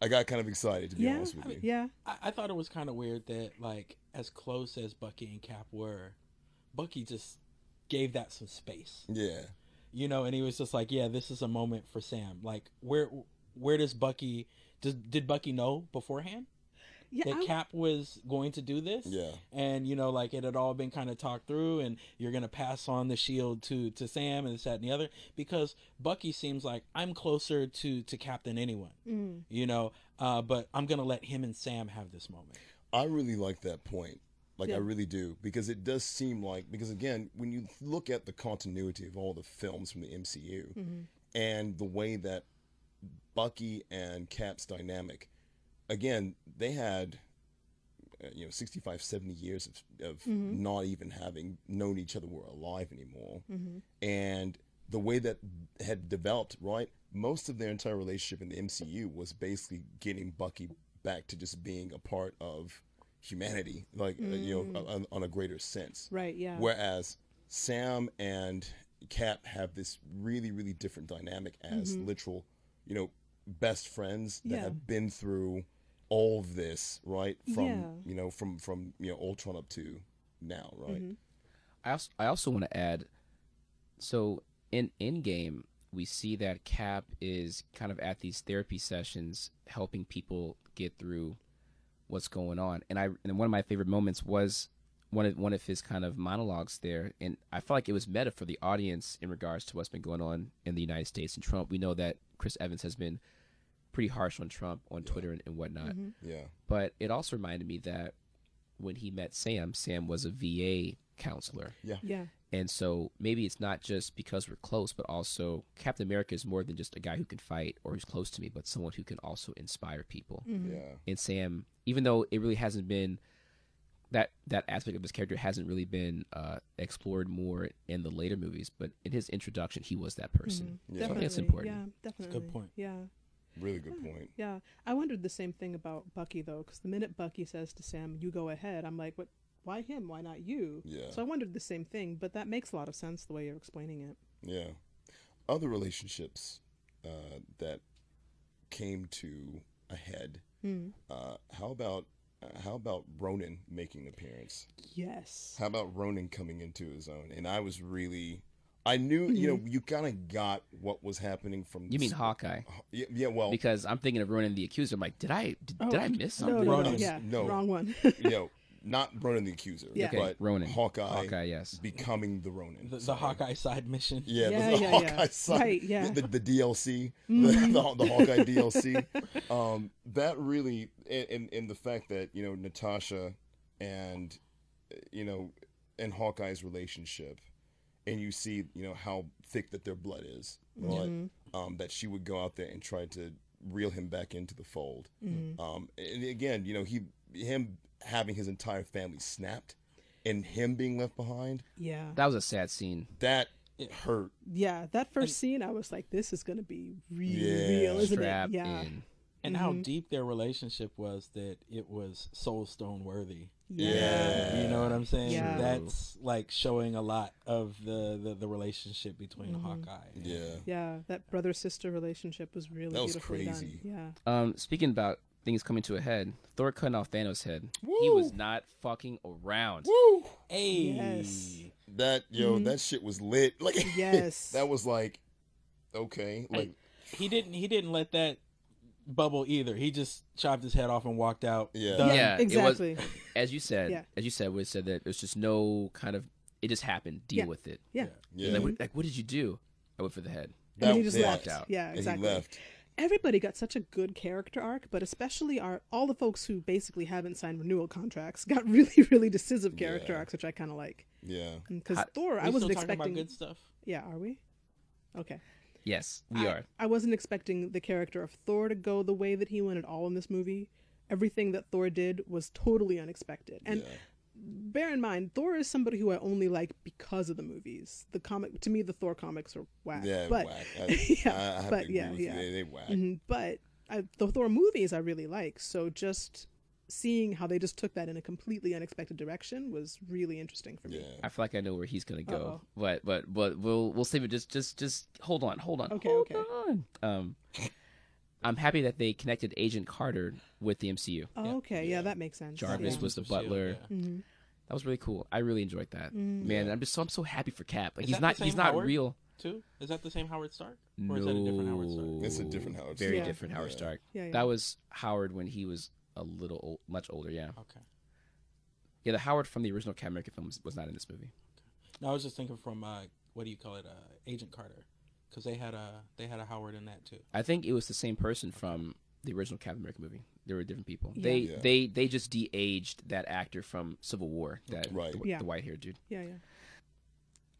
I got kind of excited to be Yeah, honest with you. yeah. I, I thought it was kind of weird that like as close as bucky and cap were bucky just gave that some space Yeah. you know and he was just like yeah this is a moment for sam like where where does bucky does did bucky know beforehand Yeah, that I- cap was going to do this Yeah. and you know like it had all been kind of talked through and you're gonna pass on the shield to to sam and this that and the other because bucky seems like i'm closer to to cap than anyone Mm. you know uh but i'm gonna let him and sam have this moment I really like that point. Like I really do because it does seem like because again when you look at the continuity of all the films from the MCU Mm-hmm. and the way that Bucky and Cap's dynamic. Again they had uh, you know 65 70 years of, of Mm-hmm. not even having known each other were alive anymore. And the way that had developed right most of their entire relationship in the MCU was basically getting Bucky back to just being a part of humanity like uh, you know on, on a greater sense. Right, yeah. Whereas Sam and Cap have this really, really different dynamic as literal, you know, best friends that. Yeah. have been through all of this, right? From Yeah. you know, from from you know Ultron up to now, right? Mm-hmm. I also, I also want to add, so in Endgame, we see that Cap is kind of at these therapy sessions helping people get through what's going on. And I and one of my favorite moments was one of one of his kind of monologues there, and I felt like it was meta for the audience in regards to what's been going on in the United States and Trump. We know that Chris Evans has been pretty harsh on Trump on Twitter and, and whatnot. Mm-hmm. Yeah, But it also reminded me that when he met Sam, Sam was a VA counselor. yeah, Yeah. And so maybe it's not just because we're close, but also Captain America is more than just a guy who can fight or who's close to me, but someone who can also inspire people. Mm-hmm. Yeah. And Sam, even though it really hasn't been that that aspect of his character hasn't really been uh, explored more in the later movies, but in his introduction, he was that person. Yeah. So I think Definitely. it's important. Yeah, definitely. Good point. Yeah. Really good point. Yeah, I wondered the same thing about Bucky though, because the minute Bucky says to Sam, "You go ahead," I'm like, "What? Why him? Why not you?" Yeah. So I wondered the same thing, but that makes a lot of sense the way you're explaining it. Yeah. Other relationships uh, that came to a head. Hmm. Uh, how about uh, how about Ronan making an appearance? Yes. How about Ronan coming into his own? And I was really, I knew you know you kind of got what was happening from. Mm-hmm. You mean the- Hawkeye? Yeah, yeah well, Because I'm thinking of Ronan the Accuser. I'm like, did I did, Oh, did I miss No, something? no, no, Ronan. yeah, No. wrong one. you know, not Ronan the Accuser, Yeah. Okay, but Ronan. Hawkeye, Hawkeye, yes. becoming the Ronan. The, the Sorry. Hawkeye side mission. Yeah, Yeah, the, yeah, Hawkeye yeah. side, Right, yeah. Mm-hmm. the, the DLC, the, the, the Hawkeye DLC. Um, that really, and, and and the fact that you know Natasha and you know and Hawkeye's relationship, and you see you know how thick that their blood is, right? Mm-hmm. Um, that she would go out there and try to reel him back into the fold. Mm-hmm. Um, and again, you know he him having his entire family snapped, and him being left behind. yeah, That was a sad scene. That hurt. yeah. That first scene, I was like, "This is gonna be really Yeah. real, isn't Strapped it?" Yeah. in. And how deep their relationship was that it was soul stone worthy. Yeah. You know what I'm saying? Yeah. That's like showing a lot of the, the, the relationship between Mm-hmm. Hawkeye. and- Yeah. Yeah, that brother sister relationship was really That was crazy. done. Yeah. Um, speaking about things coming to a head, Thor cutting off Thanos' head. He was not fucking around. Woo! Hey. Yes. That yo, Mm-hmm. that shit was lit. Like Yes. that was like okay. Like He didn't he didn't let that bubble either. He just chopped his head off and walked out. Yeah. Done. Yeah, exactly. It was, as you said, Yeah. as you said, we said that there's just no kind of. It just happened. Deal Yeah. with it. Yeah. yeah. Like, what, like, what did you do? I went for the head. And he just yeah. left. out. Yeah, And exactly. he left. Everybody got such a good character arc, but especially our all the folks who basically haven't signed renewal contracts got really, really decisive character Yeah. arcs, which I kind of like. Yeah. Because How- Thor, I wasn't still talking expecting. about good stuff. Yeah, are we? Okay. Yes, we I, are. I wasn't expecting the character of Thor to go the way that he went at all in this movie. Everything that Thor did was totally unexpected. And Yeah. Bear in mind, Thor is somebody who I only like because of the movies. The comic, to me, the Thor comics are whack. Yeah, but whack. I, yeah, I, I have but yeah, yeah. They, they whack. Mhm, but I, the Thor movies I really like. So just seeing how they just took that in a completely unexpected direction was really interesting for me. Yeah. I feel like I know where he's gonna go, Uh-oh. but but but we'll we'll save it. Just just just hold on, hold on. Okay, hold okay. on. Um, I'm happy that they connected Agent Carter with the MCU. Oh, okay, yeah. that makes sense. Jarvis yeah. was the butler. S.H.I.E.L.D., yeah. Mhm. That was really cool. I really enjoyed that. Man, I'm just so I'm so happy for Cap. Like Is he's not he's not Howard? real. Too? Is that the same Howard Stark? No, Or is that a different Howard Stark? It's a different Howard Stark. Very Stark. different Howard Yeah. Stark. Yeah, yeah. That was Howard when he was a little old, much older. Yeah, Okay. yeah. The Howard from the original Captain America film was not in this movie. No, I was just thinking from uh, what do you call it, uh, Agent Carter, because they had a they had a Howard in that too. I think it was the same person from the original Captain America movie. There were different people. Yeah. They Yeah. they they just de-aged that actor from Civil War. That Right. the, Yeah. the white haired dude. Yeah, yeah.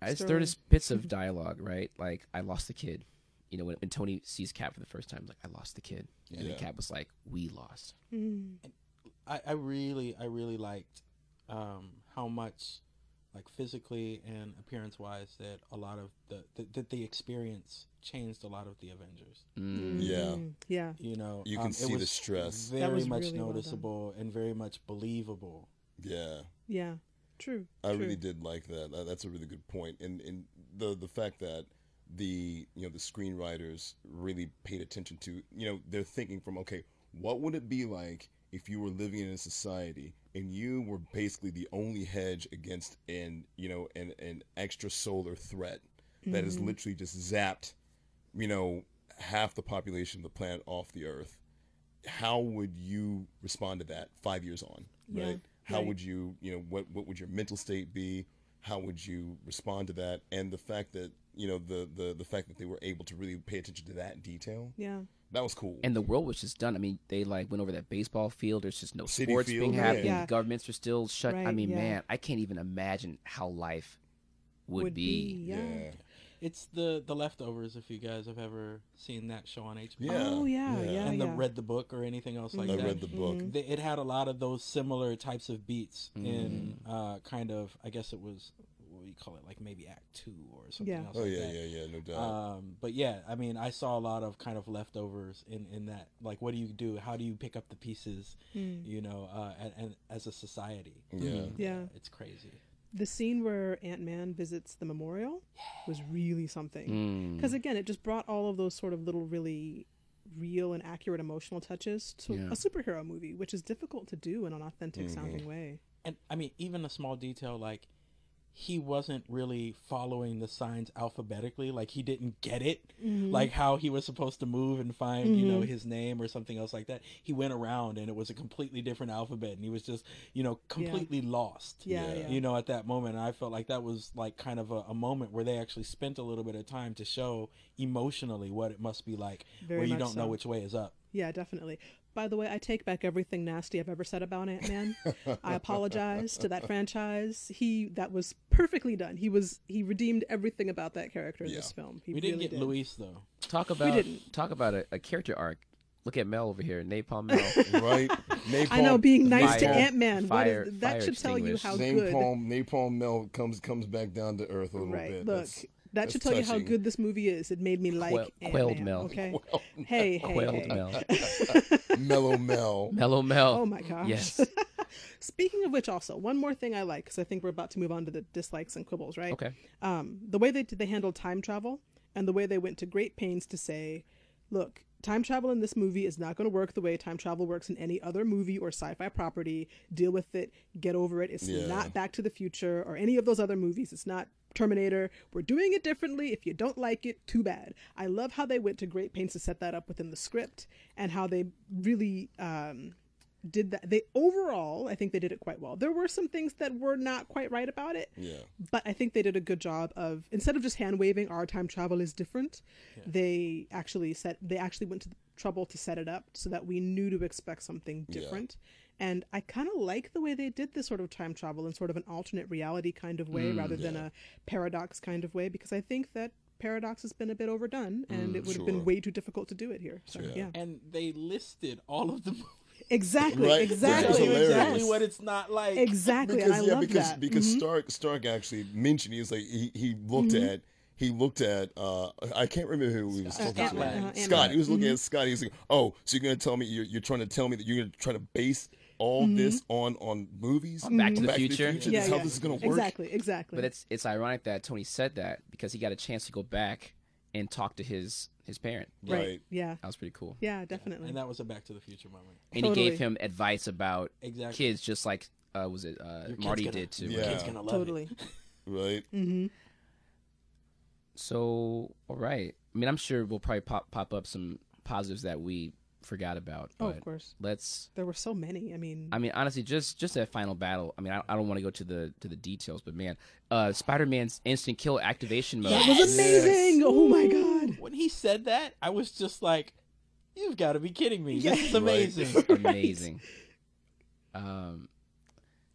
I just Sterling. there just bits of dialogue, right? Like I lost the kid. You know, when, when Tony sees Cap for the first time, like I lost the kid, and then Yeah. Cap was like, "We lost." Mm. I, I really I really liked um, how much like physically and appearance wise that a lot of the, the that the experience changed a lot of the Avengers. Mm. Yeah. Mm. Yeah. You know, You can um, it see the stress. Very was much really well noticeable and very much believable. Yeah. Yeah. True. I True. really did like that. That- That's a really good point. And and the the fact that the you know the screenwriters really paid attention to you know they're thinking from okay what would it be like if you were living in a society and you were basically the only hedge against an you know an an extra solar threat that has mm-hmm. literally just zapped you know half the population of the planet off the earth. How would you respond to that five years on Yeah, right? How right. would you you know what what would your mental state be? How would you respond to that? And the fact that you know the the the fact that they were able to really pay attention to that detail Yeah. That was cool And the world was just done. I mean, they like went over that baseball field. There's just no City sports field, being yeah. happening. Yeah. Governments are still shut. I mean, yeah. man, I can't even imagine how life would, Would be. be, yeah. yeah. It's the the leftovers. If you guys have ever seen that show on HBO, Yeah. Oh, yeah, yeah. yeah and the, read the book or anything else like I that. read the book. Mm-hmm. They, it had a lot of those similar types of beats in Mm. uh, kind of. I guess it was what do you call it, like maybe Act Two or something Yeah. else. Oh like yeah, that. yeah, yeah, no doubt. Um, but yeah, I mean, I saw a lot of kind of leftovers in, in that. Like, what do you do? How do you pick up the pieces? You know, uh, and, and as a society, yeah. Yeah. it's crazy. The scene where Ant Man visits the memorial was really something. Mm. Because again, it just brought all of those sort of little, really real and accurate emotional touches to Yeah. a superhero movie, which is difficult to do in an authentic sounding way. And I mean, even a small detail like he wasn't really following the signs alphabetically. Like he didn't get it, Mm-hmm. like how he was supposed to move and find, you know, his name or something else like that. He went around and it was a completely different alphabet, and he was just, you know, completely lost. Yeah, Yeah. yeah. You know, at that moment, and I felt like that was like kind of a, a moment where they actually spent a little bit of time to show emotionally what it must be like, Very where you don't know which way is up. Yeah, definitely. By the way, I take back everything nasty I've ever said about Ant Man. I apologize to that franchise. He that was perfectly done. He was he redeemed everything about that character in Yeah. this film. He We didn't really get did. Luis though. Talk about we didn't. talk about a, a character arc. Look at Mel over here, Napalm Mel. right? Napalm, I know being nice to Ant Man. What fire- is that should tell you extinguished. how good. Napalm, Napalm Mel comes comes back down to earth a little Right. bit. Look, That's- that that's should tell you how good this movie is. It made me like Quail- Ant-Man, quailed Mel. Okay. Hey, hey, Quailed hey. Mel. Mellow Mel. Mellow Mel. Oh my gosh. Yes. Speaking of which, also one more thing I like because I think we're about to move on to the dislikes and quibbles, right? Okay. um, the way they did, they handled time travel and the way they went to great pains to say, look, time travel in this movie is not going to work the way time travel works in any other movie or sci-fi property. Deal with it, get over it. It's Yeah. not Back to the Future or any of those other movies. It's not Terminator. We're doing it differently. If you don't like it, too bad. I love how they went to great pains to set that up within the script and how they really um, did that. They overall, I think they did it quite well. There were some things that were not quite right about it, Yeah. but I think they did a good job of instead of just hand waving our time travel is different, they actually set they actually went to the trouble to set it up so that we knew to expect something Yeah. Different. And I kind of like the way they did this sort of time travel in sort of an alternate reality kind of way rather than a paradox kind of way because I think that paradox has been a bit overdone and it would have sure. been way too difficult to do it here. So Yeah. yeah. And they listed all of the movies. Exactly, Right. exactly. That's Tell you hilarious. exactly Yes. what it's not like. Exactly, because and I yeah, love because that. Mm-hmm. because Stark Stark actually mentioned he was like he, he looked at he looked at uh I can't remember who he was talking Ant-Man, to. uh, Ant-Man. Scott. He was looking Mm-hmm. at Scott. He was like, "Oh, so you're gonna tell me you're, you're trying to tell me that you're gonna try to base all Mm-hmm. this on on movies? Back to the Future? This Yeah, is how yeah. this is gonna work. Exactly, exactly. But it's it's ironic that Tony said that because he got a chance to go back and talk to his his parent. right. Right. Yeah. That was pretty cool. Yeah, definitely. and that was a Back to the Future moment. And he gave him advice about Exactly. kids, just like uh, was it uh, Marty gonna- did too. Your Yeah. kid's gonna love totally. it. Right? Mm-hmm. So, all right. I mean, I'm sure we'll probably pop pop up some positives that we forgot about. Oh, But of course. let's. There were so many. I mean, I mean, honestly, just just that final battle. I mean, I, I don't want to go to the to the details, but man, uh, Spider-Man's instant kill activation mode. that was amazing. Oh my god. When he said that, I was just like, "You've got to be kidding me! Yeah. This is amazing." amazing. Um,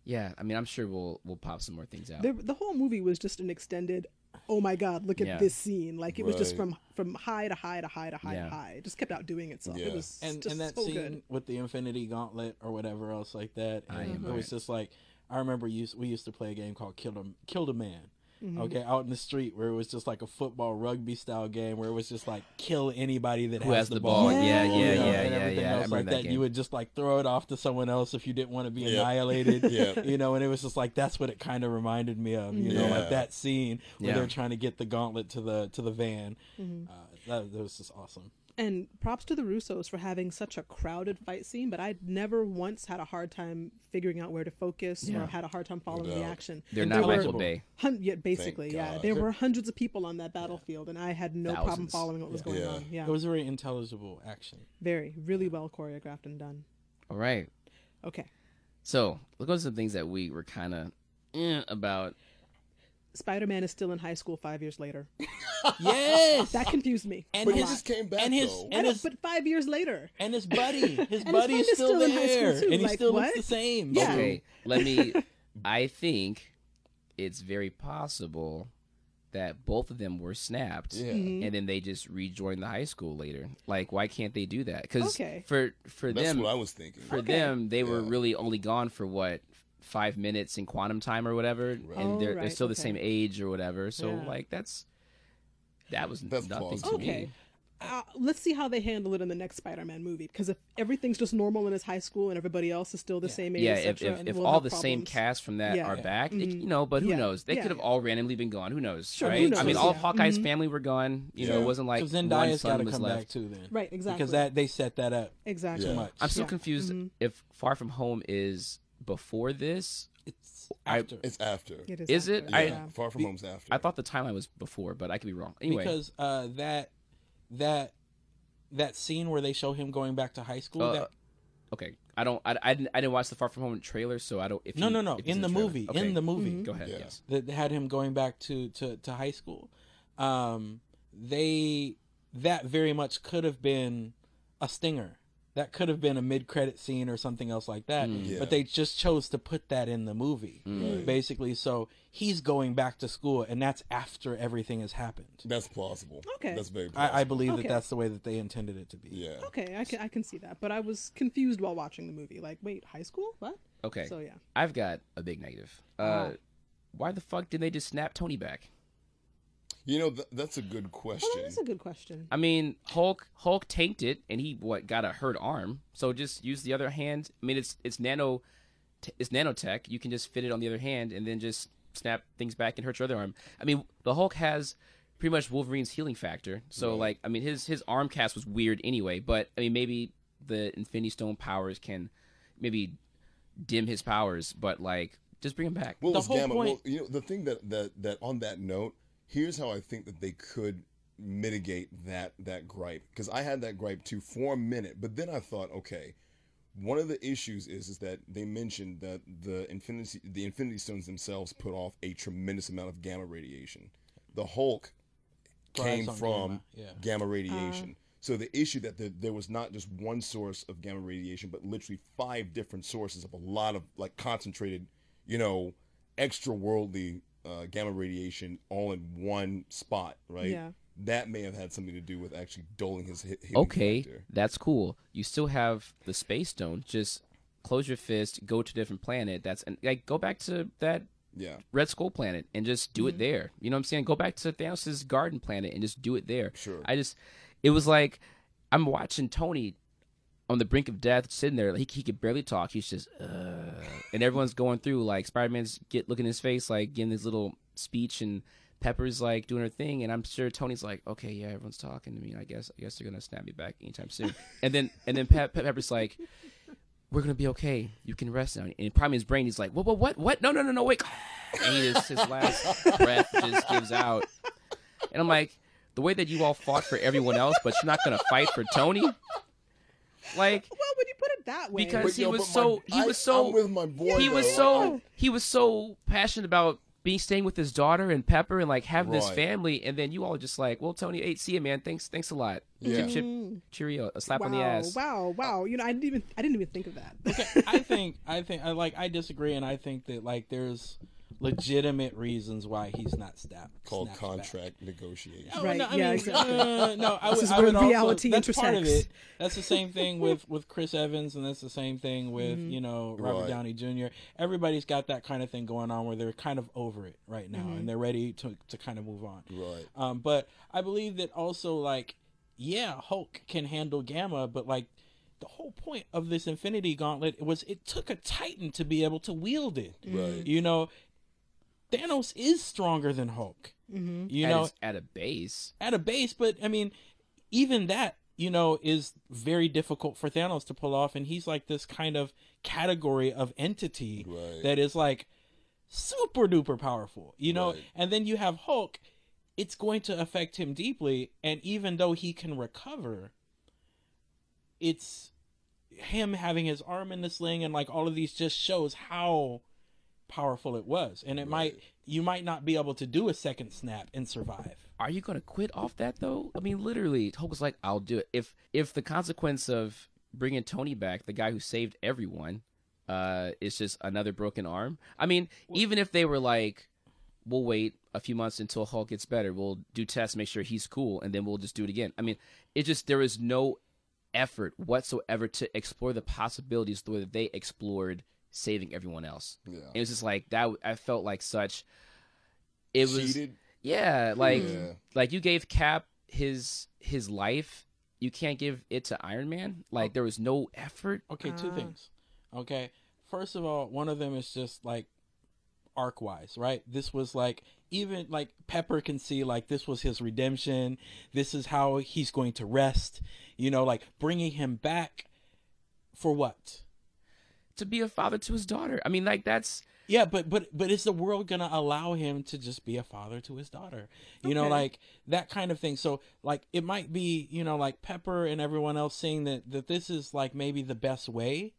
yeah. I mean, I'm sure we'll we'll pop some more things out. The, the whole movie was just an extended. Oh my god! Look at Yeah. this scene. Like it was just from from high to high to high to high Yeah. to high. It just kept outdoing itself. Yeah. It was and just and that so scene good. with the Infinity Gauntlet or whatever else like that, I and am it was right. just like I remember used, we used to play a game called Kill a Killed a Man. Mm-hmm. Okay, out in the street where it was just like a football rugby style game where it was just like kill anybody that Who has, has the the ball. ball? Yeah, you yeah, know, yeah, and yeah, everything yeah. I else remember like that that. game. You would just like throw it off to someone else if you didn't want to be Yep. annihilated. Yep. You know, and it was just like that's what it kind of reminded me of. You know, Yeah. like that scene where Yeah. they're trying to get the gauntlet to the to the van. Mm-hmm. Uh, that, that was just awesome. And props to the Russos for having such a crowded fight scene, but I never once had a hard time figuring out where to focus Yeah. or had a hard time following the action. They're And not they were- Michael Bay. Hun- yeah, basically, yeah. God. There were hundreds of people on that battlefield, and I had no problem following what was going Yeah. on. Yeah, It was a very intelligible action. very, really well choreographed and done. All right. Okay, So look at some things that we were kind of eh, about. Spider-Man is still in high school five years later. yes, That confused me. and But he just came back and his though. And his but five years later, and his buddy, his his buddy is friend is still, still in high school, there, too. and he Like, still what? looks the same. Yeah. Okay, let me. I think it's very possible that both of them were snapped, Yeah. Mm-hmm. and then they just rejoined the high school later. Like, why can't they do that? Because Okay. for for That's them, what I was thinking. for Okay. them, they were really only gone for what five minutes in quantum time or whatever, and Oh, they're they're right, still the okay. same age or whatever. So Yeah. like that's that was That's nothing to. Okay. me. Uh, let's see how they handle it in the next Spider-Man movie. Because if everything's just normal in his high school and everybody else is still the same age, Yeah, if if, and if we'll all have the same cast from that Yeah. are Yeah. back, it- Mhm. you know, but who Yeah. knows? They Yeah, could have all randomly been gone. Who knows? Sure, who right? I mean, all of Yeah. Hawkeye's Mhm. family were gone. You know, it wasn't like Because one Zendaya's son got to was come left. back too. Then Right, exactly. because that they set that up exactly. too much. I'm still Yeah. confused Mhm. if Far From Home is before this. It's I- after It's after. It is. Is it? after, I- yeah. Far from home's after. I thought the timeline was before, but I could be wrong. Anyway, because uh, that that that scene where they show him going back to high school. Uh, that, okay, I don't. I, I didn't. I didn't watch the Far From Home trailer, so I don't. If no, you- no, no. if it's In the trailer. movie, Okay, in the movie, Mhm. Go ahead. Yeah. Yes. that had him going back to to to high school. Um, they that very much could have been a stinger. That could have been a mid-credit scene or something else like that. Mm. Yeah. But they just chose to put that in the movie, Mm. basically. So he's going back to school, and that's after everything has happened. That's plausible. Okay. That's very plausible. I, I believe Okay. that that's the way that they intended it to be. Yeah. Okay, I can I can see that, but I was confused while watching the movie. Like, wait, high school? What? Okay. So yeah. I've got a big negative. Uh, Ah. Why the fuck did they just snap Tony back? You know, th- that's a good question. Oh, that's a good question. I mean, Hulk Hulk tanked it, and he what got a hurt arm. So just use the other hand. I mean, it's it's nano, t- it's nanotech. You can just fit it on the other hand, and then just snap things back and hurt your other arm. I mean, the Hulk has pretty much Wolverine's healing factor. So Right. like, I mean, his his arm cast was weird anyway. But I mean, maybe the Infinity Stone powers can maybe dim his powers, but like, just bring him back. Well, The whole Gamma. point- Well, you know, the thing that, that that on that note, here's how I think that they could mitigate that that gripe because I had that gripe too for a minute, but then I thought, okay, one of the issues is is that they mentioned that the infinity the Infinity Stones themselves put off a tremendous amount of gamma radiation. The Hulk came from gamma, yeah. gamma radiation. Uh. so the issue that the, there was not just one source of gamma radiation, but literally five different sources of a lot of like concentrated, you know, extra worldly uh, gamma radiation all in one spot, right? Yeah. that That may have had something to do with actually doling his hit. okay, that's cool. You still have the space stone. Just close your fist, go to a different planet. That's and like go back to that Yeah. Red Skull planet and just do it there. You know what I'm saying? Go back to Thanos' garden planet and just do it there. Sure. I just it was like I'm watching Tony on the brink of death, sitting there. He he could barely talk. He's just uh, and everyone's going through like Spider Man's get looking his face, like giving his little speech, and Pepper's like doing her thing, and I'm sure Tony's like, okay, yeah, everyone's talking to me. I guess I guess they're gonna snap me back anytime soon. and then and then Pe- Pe- Pepper's like. We're gonna be okay. You can rest now. And probably in his brain, he's like, "What? What? What? What? No! No! No! No! Wait!" And he just his last breath just gives out. And I'm like, the way that you all fought for everyone else, but you're not gonna fight for Tony. Like Well, when you put it that way, Because he yo, was but my- so- he was so- I'm with my boy. he was so oh. he was so passionate about being staying with his daughter and Pepper and like having this family, and then you all just like, well, Tony, hey, see you, man. Thanks, thanks a lot. Yeah. Chip, chip, mm-hmm. cheerio, a slap wow, on the ass. wow, wow. You know, I didn't even I didn't even think of that. Okay, I think I think I like I disagree, and I think that like there's legitimate reasons why he's not stabbed. called snapped back. contract negotiation. Oh, Right, no, I yeah, mean, exactly. uh, no, I This would, is I where would also- reality that's part of it. That's the same thing with with Chris Evans, and that's the same thing with Mm-hmm. you know Robert Right. Downey Jr. Everybody's got that kind of thing going on where they're kind of over it right now, Mm-hmm. and they're ready to to kind of move on. Right. Um, but I believe that also like, yeah, Hulk can handle Gamma, but like. The whole point of this Infinity Gauntlet was it took a Titan to be able to wield it. Right. You know, Thanos is stronger than Hulk. Mm-hmm. You at, know, its- at a base. at a base, but I mean, even that, you know, is very difficult for Thanos to pull off, and he's like this kind of category of entity Right. that is like super duper powerful, you know. Right. And then you have Hulk; it's going to affect him deeply, and even though he can recover, it's him having his arm in the sling, and like all of these just shows how powerful it was, and it might you might not be able to do a second snap and survive. Are you gonna quit off that though? I mean, literally, Hulk was like, "I'll do it." If if the consequence of bringing Tony back, the guy who saved everyone, uh, is just another broken arm. I mean, even if they were like, we'll wait a few months until Hulk gets better. We'll do tests, make sure he's cool, and then we'll just do it again. I mean, it just there is no effort whatsoever to explore the possibilities the way that they explored saving everyone else. Yeah. It was just like that. I felt like such. It was Cheated. yeah, like Yeah. like you gave Cap his his life. You can't give it to Iron Man. Like there was no effort. Okay, two Ah. things. Okay, first of all, one of them is just like arc wise, right? This was like even like Pepper can see like this was his redemption. This is how he's going to rest. You know, like bringing him back for what? To be a father to his daughter. I mean, like that's Yeah, but but but is the world gonna allow him to just be a father to his daughter? You know, like that kind of thing. So like it might be, you know, like Pepper and everyone else saying that that this is like maybe the best way.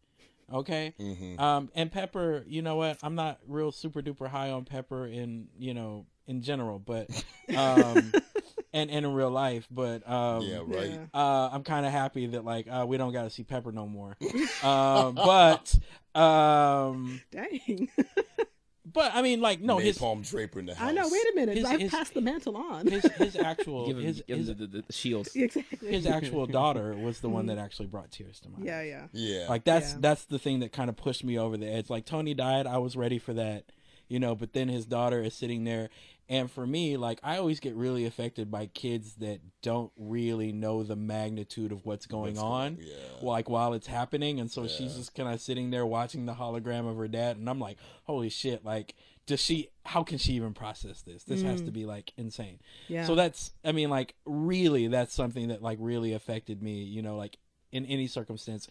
Okay. Um and Pepper, you know what? I'm not real super duper high on Pepper in, you know, in general, but um and, and in real life, but um Yeah, right. Yeah. uh, I'm kind of happy that like uh, we don't got to see Pepper no more. um, but um, Dang. but I mean, like no, his palm Draper in the house. I know. Wait a minute. His- I've his- passed the mantle on. his his actual give him, his give his, the, the, the shield. exactly. his actual daughter was the one that actually brought tears to my eyes. yeah, yeah. Yeah. Like that's Yeah. that's the thing that kind of pushed me over the edge. Like Tony died, I was ready for that, you know. But then his daughter is sitting there, and for me, like I always get really affected by kids that don't really know the magnitude of what's going What's on, going- yeah. like while it's happening. And so she's just kind of sitting there watching the hologram of her dad, and I'm like, holy shit! Like, does she? How can she even process this? This has to mm. be like insane. Yeah. So that's, I mean, like really, that's something that like really affected me. You know, like in any circumstance,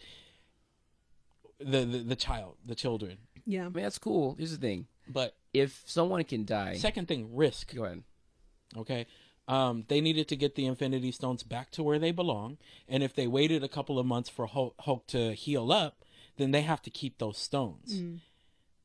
the the, the child, the children. yeah. I mean, that's cool. Here's the thing: But if someone can die, second thing, risk. go ahead. Okay. Um, they needed to get the Infinity Stones back to where they belong, and if they waited a couple of months for Hulk, Hulk to heal up, then they have to keep those stones.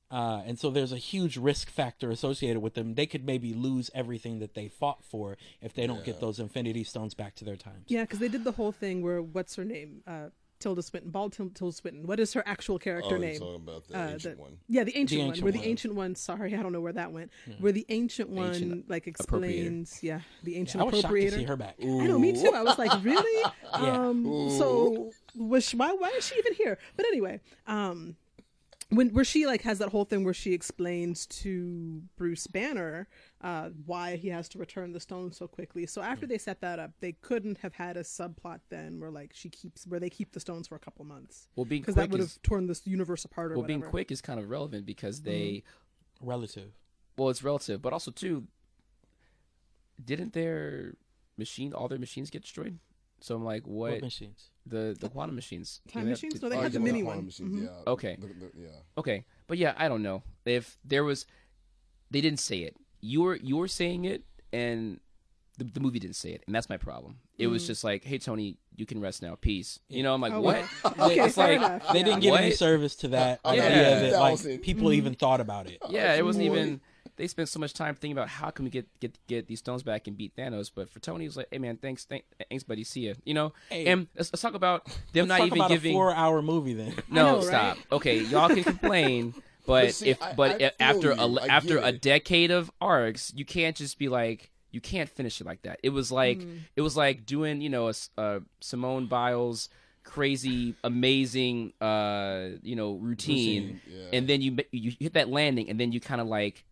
Uh, and so there's a huge risk factor associated with them. They could maybe lose everything that they fought for if they don't get those Infinity Stones back to their times. Yeah, because they did the whole thing where what's her name? Uh, Tilda Swinton, bald Tilda Swinton. What is her actual character oh, name? you're about the Uh, ancient the- one. Yeah, the ancient, one. ancient Where the ancient one. Sorry, I don't know where that went. Where the ancient one Ancient like explains. Yeah, the ancient I was shocked to see her back. I know, me too. I was like, really? Yeah. Um, so was why why is she even here? But anyway, um, when where she like has that whole thing where she explains to Bruce Banner uh, why he has to return the stone so quickly. So after they set that up, they couldn't have had a subplot then where like she keeps where they keep the stones for a couple months Well, being because that would have torn this universe apart or well, whatever. being quick is kind of relevant because they Relative. well, it's relative, but also too. Didn't their machine, all their machines get destroyed? So I'm like, what, What machines? the the quantum machines? Time Did machines? did- No, they Oh, had the yeah, mini quantum one. machines, Mhm. Yeah. Okay. The- the- yeah. Okay, but yeah, I don't know if there was. They didn't say it. You were you were saying it, and the, the movie didn't say it, and that's my problem. It was just like, hey Tony, you can rest now. Peace. You know, I'm like, Oh, what? well. Okay, it's fair like enough. They Yeah. didn't give any What? service to that idea yeah. that like Thousand. people even thought about it. yeah, it wasn't even. They spent so much time thinking about how can we get get get these stones back and beat Thanos. But for Tony, it was like, hey man, thanks, thanks, thanks buddy, see ya. You know, Hey. and let's, let's talk about them Let's not talk even about giving. a four-hour movie then. No, know, stop. right? Okay, y'all can complain, but, But see, if I- but I if- after you. a I after a decade of arcs, you can't just be like you can't finish it like that. It was like it was like doing you know a, s- a Simone Biles crazy amazing uh you know routine, Routine, yeah. and then you you hit that landing and then you kind of like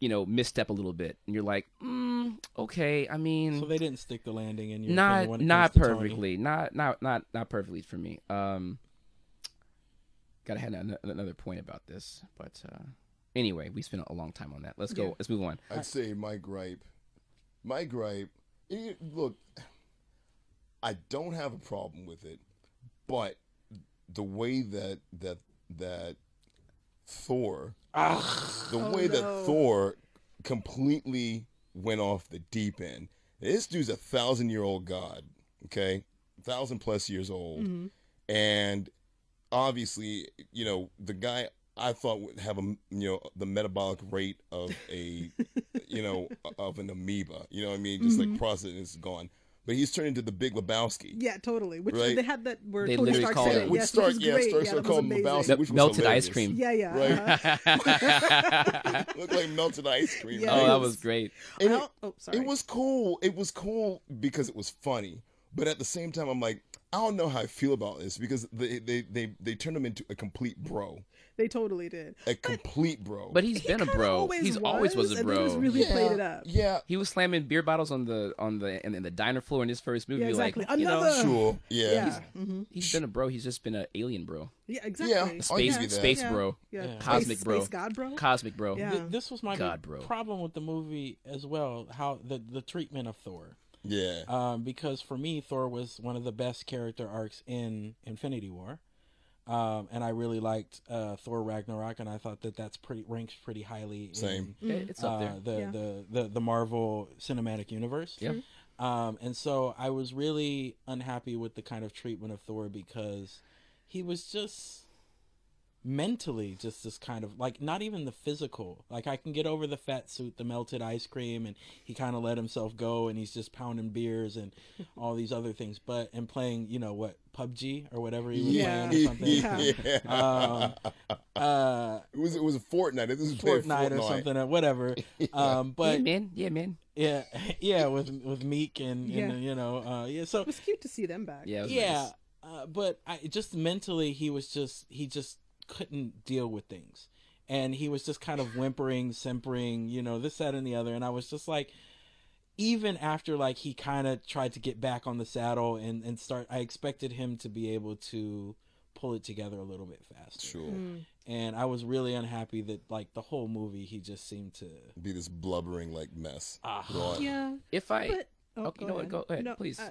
you know misstep a little bit and you're like mm, okay I mean So they didn't stick the landing in your not when not comes to Tony. perfectly not not not not perfectly for me um gotta have an- another point about this but uh anyway we spent a long time on that let's go Yeah. let's move on I'd say my gripe, my gripe. look, I don't have a problem with it, but the way that that that Thor, the Oh, way that. Thor completely went off the deep end. This dude's a thousand year old god, okay, thousand plus years old, Mm-hmm. and obviously, you know, the guy I thought would have a you know the metabolic rate of a you know of an amoeba. You know what I mean? Just like processing is gone. But he's turned into the Big Lebowski. Yeah, totally. Which Right. they had that where They Tony literally Stark called said him- it. Which yes, Stark- which yeah, great. Stark yeah, started calling. Lebowski. Mel- which was melted hilarious. ice cream. Yeah, yeah. uh-huh. Looked like melted ice cream. Yeah. Oh, that was great. And it- Oh, oh, sorry. It was cool. It was cool because it was funny. But at the same time, I'm like, I don't know how I feel about this because they they they, they turned him into a complete bro, They totally did. a complete bro. But he's He been a bro. always He's always was a and they just bro. really yeah, played it up. Yeah, He was slamming beer bottles on the on the in, in the diner floor in his first movie. Yeah, exactly. Like, you know, sure. Yeah. Yeah. hmm he's been a bro. He's just been an alien bro, Yeah, exactly. I'll space you that. space Yeah. bro, Yeah. Yeah. Cosmic space, bro. Space God, bro. cosmic bro. Yeah. Th- this was my God, bro. problem with the movie as well. How the the treatment of Thor. Yeah. um, because for me, Thor was one of the best character arcs in Infinity War, um, and I really liked uh, Thor Ragnarok, and I thought that that's pretty ranks pretty highly. Same. In, Yeah, it's up uh, there. the, Yeah. the the the Marvel Cinematic Universe. Yeah. Um, and so I was really unhappy with the kind of treatment of Thor because he was just mentally just this kind of like not even the physical like i can get over the fat suit the melted ice cream and he kind of let himself go and he's just pounding beers and all these other things but and playing you know what pubg or whatever he was Yeah. playing or something yeah. um, uh it was it was a Fortnite. This is playing Fortnite or something or whatever um yeah, man. Yeah, man. yeah yeah with with Miek and, Yeah. and you know uh yeah so It was cute to see them back. Yeah, yeah nice. uh, but I just mentally he was just he just couldn't deal with things and he was just kind of whimpering simpering you know this that and the other and i was just like even after like he kind of tried to get back on the saddle and and start i expected him to be able to pull it together a little bit faster Sure. Mm. and i was really unhappy that like the whole movie he just seemed to Be this blubbering like mess. Ah. Right. Yeah. If I But oh, Okay, no, go ahead, please. uh,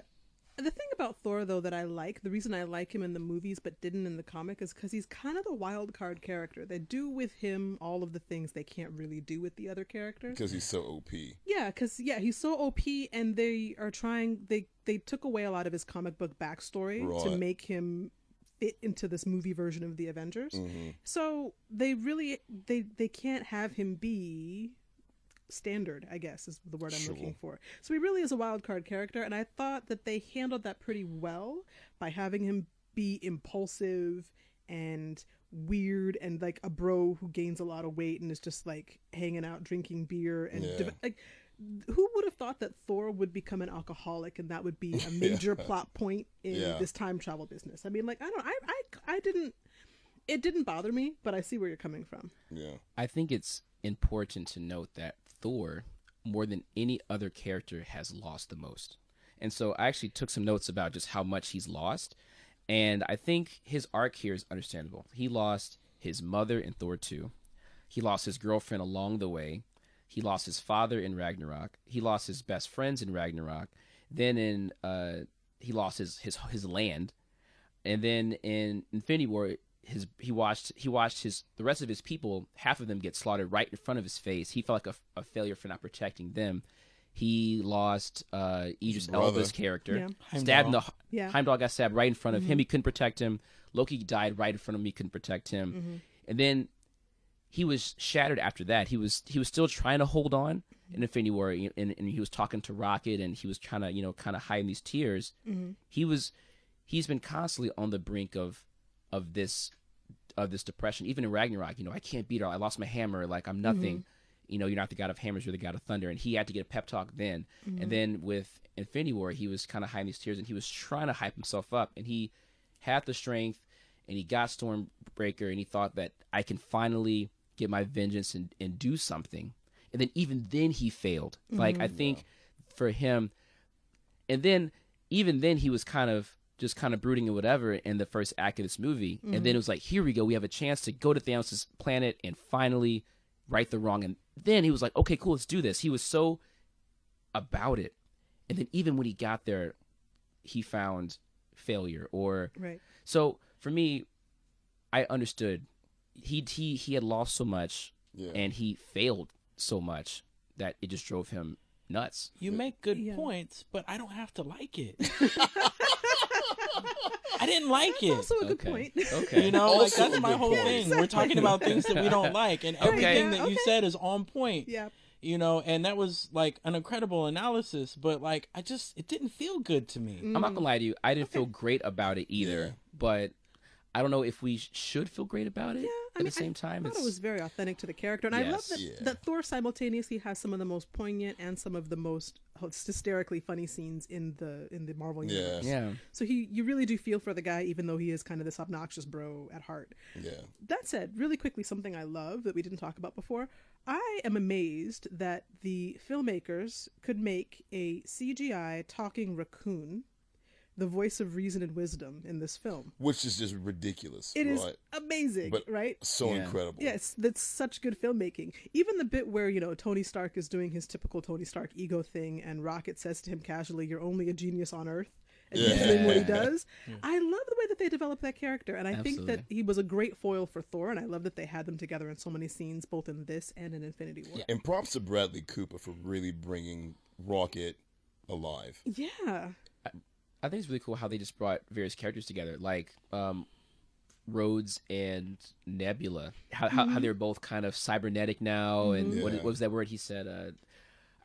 the thing about Thor, though, that I like, the reason I like him in the movies but didn't in the comic, is because he's kind of the wild card character. They do with him all of the things they can't really do with the other characters. Because he's so OP. Yeah, because yeah, he's so OP, and they are trying. They they took away a lot of his comic book backstory to make him fit into this movie version of the Avengers. hmm So they really they they can't have him be standard, I guess is the word I'm Sure. looking for. So he really is a wild card character, and I thought that they handled that pretty well by having him be impulsive and weird and like a bro who gains a lot of weight and is just like hanging out drinking beer and Yeah. like who would have thought that Thor would become an alcoholic and that would be a major plot point in Yeah. this time travel business? I mean, like I don't, I, I, I didn't, it didn't bother me, but I see where you're coming from. Yeah. I think it's important to note that Thor, more than any other character, has lost the most. And so I actually took some notes about just how much he's lost. And I think his arc here is understandable. He lost his mother in Thor 2. He lost his girlfriend along the way. He lost his father in Ragnarok. He lost his best friends in Ragnarok. Then in uh, he lost his, his his land. And then in Infinity War, his he watched he watched his the rest of his people half of them get slaughtered right in front of his face. He felt like a, a failure for not protecting them. He lost uh Idris brother. Elba's character. Yeah. stabbed in the Heimdall. Yeah. Heimdall got stabbed right in front of him. Mm-hmm. He couldn't protect him. Loki died right in front of him. He couldn't protect him. Mm-hmm. And then he was shattered after that. He was he was still trying to hold on in Infinity War and, and he was talking to Rocket and he was trying to you know kind of hide these tears. Mm-hmm. He was he's been constantly on the brink of of this of this depression. Even in ragnarok you know i can't beat her. I lost my hammer. Like i'm nothing. Mm-hmm. You know you're not the god of hammers you're the god of thunder. And he had to get a pep talk then. Mm-hmm. And then with infinity war he was kind of hiding these tears and he was trying to hype himself up. And he had the strength and he got stormbreaker and he thought that i can finally get my vengeance and, and do something. And then even then he failed. Like i mm-hmm. think for him and then even then he was kind of just kind of brooding and whatever in the first act of this movie and then it was like here we go we have a chance to go to thanos' planet and finally right the wrong and then he was like okay cool let's do this he was so about it and then even when he got there he found failure or Right. so for me i understood he he he had lost so much Yeah. and he failed so much that it just drove him nuts You make good Yeah. points, but I don't have to like it. I didn't like That's it. also a good Okay. point. okay You know, like that's my whole point. thing. We're talking about things that we don't like, and everything yeah, that you okay. said is on point. yeah. you know, and that was like an incredible analysis, but like I just it didn't feel good to me. Mm. I'm not gonna lie to you. I didn't feel great about it either, but I don't know if we should feel great about it Yeah, I at mean, the same I time. thought it was very authentic to the character, and I love that, Yeah. that Thor simultaneously has some of the most poignant and some of the most hysterically funny scenes in the in the Marvel universe. Yeah. universe. yeah. So he, you really do feel for the guy, even though he is kind of this obnoxious bro at heart. Yeah. That said, really quickly, something I love that we didn't talk about before. I am amazed that the filmmakers could make a CGI talking raccoon the voice of reason and wisdom in this film. Which is just ridiculous. It is right? amazing, But- right? so Yeah. incredible. Yes, that's such good filmmaking. Even the bit where, you know, Tony Stark is doing his typical Tony Stark ego thing and Rocket says to him casually, You're only a genius on Earth. And he's Yeah. doing what he does. I love the way that they developed that character. And I think that he was a great foil for Thor. And I love that they had them together in so many scenes, both in this and in Infinity War. And props to Bradley Cooper for really bringing Rocket alive. Yeah. I think it's really cool how they just brought various characters together, like um, Rhodes and Nebula. How, how, how they're both kind of cybernetic now, and what, Yeah. what was that word he said? Uh,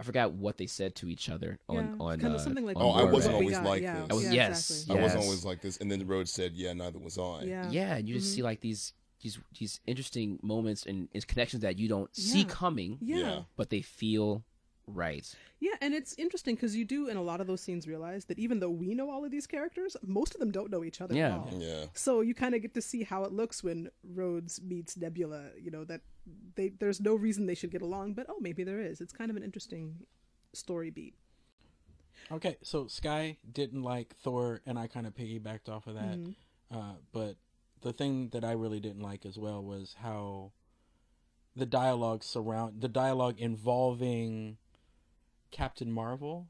I forgot what they said to each other on yeah. on. kind uh, of something like Oh, I wasn't Red. always got, like yeah. this. I was- yeah, yes, exactly. I wasn't always like this. And then the road said, yeah, neither was I. Yeah. Yeah, and you just see like these these these interesting moments and, and connections that you don't see coming, Yeah. Yeah. but they feel right. Yeah, and it's interesting because you do in a lot of those scenes realize that even though we know all of these characters, most of them don't know each other Yeah. at all. Yeah. So you kind of get to see how it looks when Rhodes meets Nebula. You know that they there's no reason they should get along, but oh, maybe there is. It's kind of an interesting story beat. Okay, so Sky didn't like Thor, and I kind of piggybacked off of that. Uh, but the thing that I really didn't like as well was how the dialogue surround the dialogue involving Captain Marvel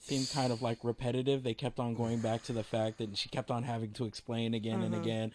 seemed kind of like repetitive. They kept on going back to the fact that she kept on having to explain again and mm-hmm. again.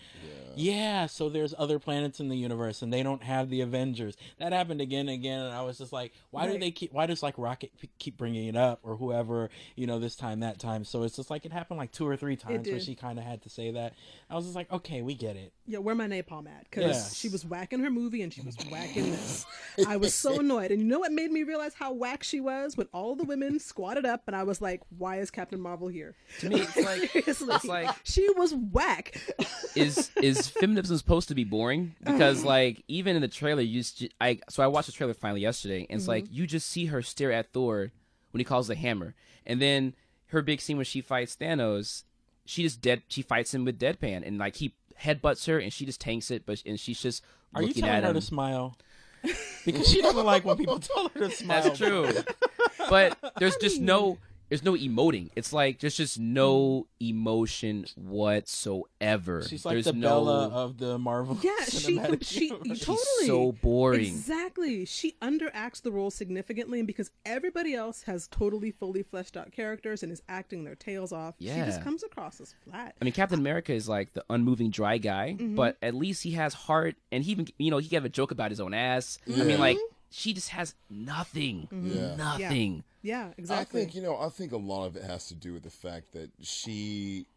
Yeah. so there's other planets in the universe and they don't have the Avengers. That happened again and again, and I was just like, why do they keep? Why does like Rocket keep bringing it up or whoever? You know, this time, that time. So it's just like it happened like two or three times where she kind of had to say that. I was just like, okay, we get it. Yeah, where my napalm at? Because Yes. she was whacking her movie and she was whacking this. I was so annoyed, and you know what made me realize how whack she was when all the women squatted up, and I was like, "Why is Captain Marvel here?" To me, it's like Seriously, it's like she was whack. is is feminism supposed to be boring? Because Uh-huh. like even in the trailer, you just, I so I watched the trailer finally yesterday, and it's Mm-hmm. like you just see her stare at Thor when he calls the hammer, and then her big scene when she fights Thanos, she just dead. She fights him with deadpan, and like he headbutts her, and she just tanks it, but and she's just Are you looking telling at her him. to smile? Because she doesn't like when people tell her to smile. That's true. but there's just no there's no emoting. It's like there's just no emotion whatsoever. She's like there's the no, Bella of the Marvel. Yeah, she she universe. totally so boring. Exactly. She underacts the role significantly, and because everybody else has totally fully fleshed out characters and is acting their tails off, she just comes across as flat. I mean, Captain America is like the unmoving dry guy, Mm-hmm. but at least he has heart, and he even you know he can have a joke about his own ass. I mean, like she just has nothing, Yeah. nothing. Yeah, exactly. I think you know. I think a lot of it has to do with the fact that she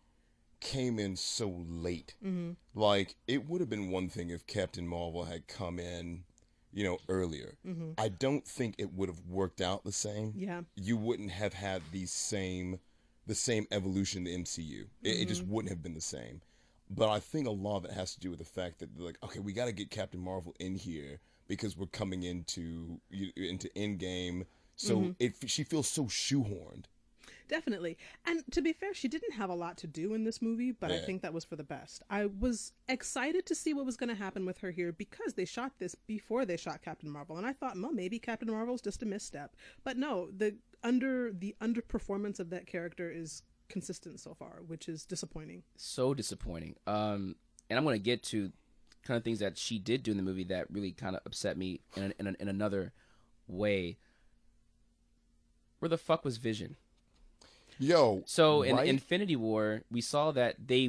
came in so late. Mm-hmm. Like it would have been one thing if Captain Marvel had come in, you know, earlier. Mm-hmm. I don't think it would have worked out the same. Yeah. you wouldn't have had the same, the same evolution in the MCU. It, it just wouldn't have been the same. But I think a lot of it has to do with the fact that like, okay, we got to get Captain Marvel in here because we're coming into you- into Endgame. So it she feels so shoehorned. Definitely. And to be fair, she didn't have a lot to do in this movie, but I think that was for the best. I was excited to see what was going to happen with her here because they shot this before they shot Captain Marvel, and I thought, well, maybe Captain Marvel's just a misstep. But no, the under the underperformance of that character is consistent so far, which is disappointing. So disappointing. Um, and I'm gonna get to kind of things that she did do in the movie that really kind of upset me in an, in, an, in another way. Where the fuck was Vision? Yo, So in right? Infinity War, we saw that they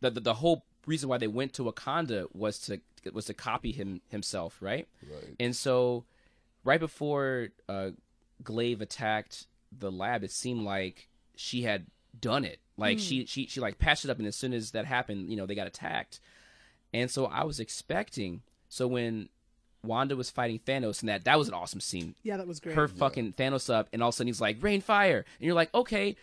the, the the whole reason why they went to Wakanda was to was to copy him himself, right? Right. And so right before uh Glaive attacked the lab, it seemed like she had done it. Like she she she like patched it up and as soon as that happened, you know, they got attacked. And so I was expecting so when Wanda was fighting Thanos, and that that was an awesome scene. Yeah, that was great. Her fucking Thanos up, and all of a sudden he's like, "Rain fire," and you're like, "Okay."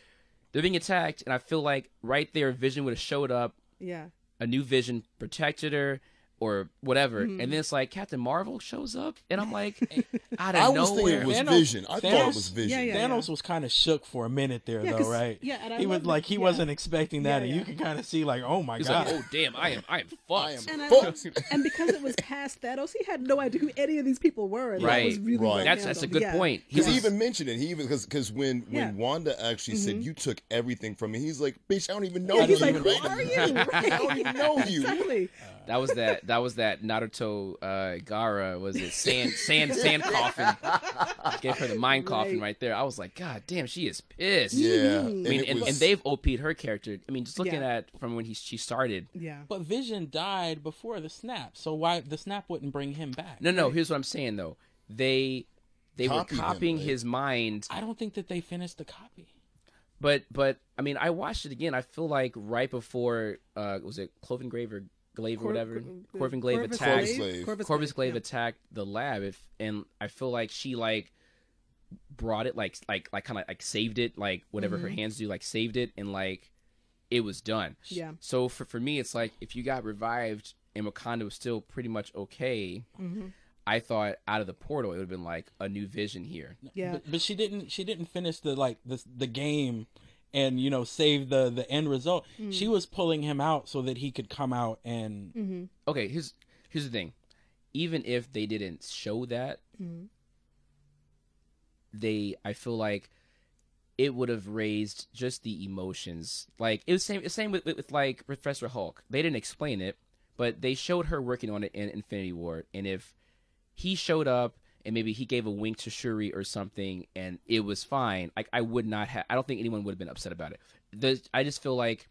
They're being attacked, and I feel like right there, Vision would have showed up. yeah. A new Vision protected her, or whatever, Mm-hmm. and then it's like Captain Marvel shows up, and I'm like, out of I was thinking it was Thanos- Vision. I thought it was Vision. Yeah, yeah. Thanos was kind of shook for a minute there, Yeah, though, 'cause- right? yeah, and I he was loved like he Yeah. wasn't expecting that, Yeah, and you can kind of see like, oh my He's god, like, "Oh damn, I am, I am fucked." I am And I and because it was past Thanos, he had no idea who any of these people were. And Right. that was really Right. That's that's a good Yeah. point. Because He he even mentioned it. He even because because when Yeah. when Wanda actually said you took everything from me, he's like, "Bitch, I don't even know you." he's like, "Who are you?" I don't even know you. Exactly. That was that. That was that Naruto uh, Gaara. Was it sand sand sand coffin? Gave her the mind coffin Right. right there. I was like, God damn, she is pissed. Yeah, Mhm. I mean, it and, was- and they've OP'd her character. I mean, just looking Yeah. at from when he she started. Yeah. But Vision died before the snap, so why the snap wouldn't bring him back? No, no. Here's what I'm saying though. They they Copied were him, copying right? his mind, I don't think that they finished the copy. but but I mean, I watched it again. I feel like right before uh was it Cloven Grave or Glaive or Cor- whatever, Cor- Corvin Glaive Corvus attacked. Corvus Glaive. Corvus Corvus Glaive yeah. attacked the lab, if and I feel like she like brought it like like like kind of like saved it like whatever her mm-hmm. hands do like saved it and like it was done. Yeah. So for for me, it's like if you got revived and Wakanda was still pretty much okay. Mm-hmm. I thought out of the portal it would have been like a new vision here. Yeah. But, but she didn't. She didn't finish the like the the game, and you know save the the end result. Mm. She was pulling him out so that he could come out and Mm-hmm. Okay, here's here's the thing. Even if they didn't show that, Mm-hmm. they I feel like it would have raised just the emotions. Like it was same it's same with, with, with like Professor Hulk. They didn't explain it, but they showed her working on it in Infinity War. And if he showed up and maybe he gave a wink to Shuri or something and it was fine, like I would not have I don't think anyone would have been upset about it. The, I just feel like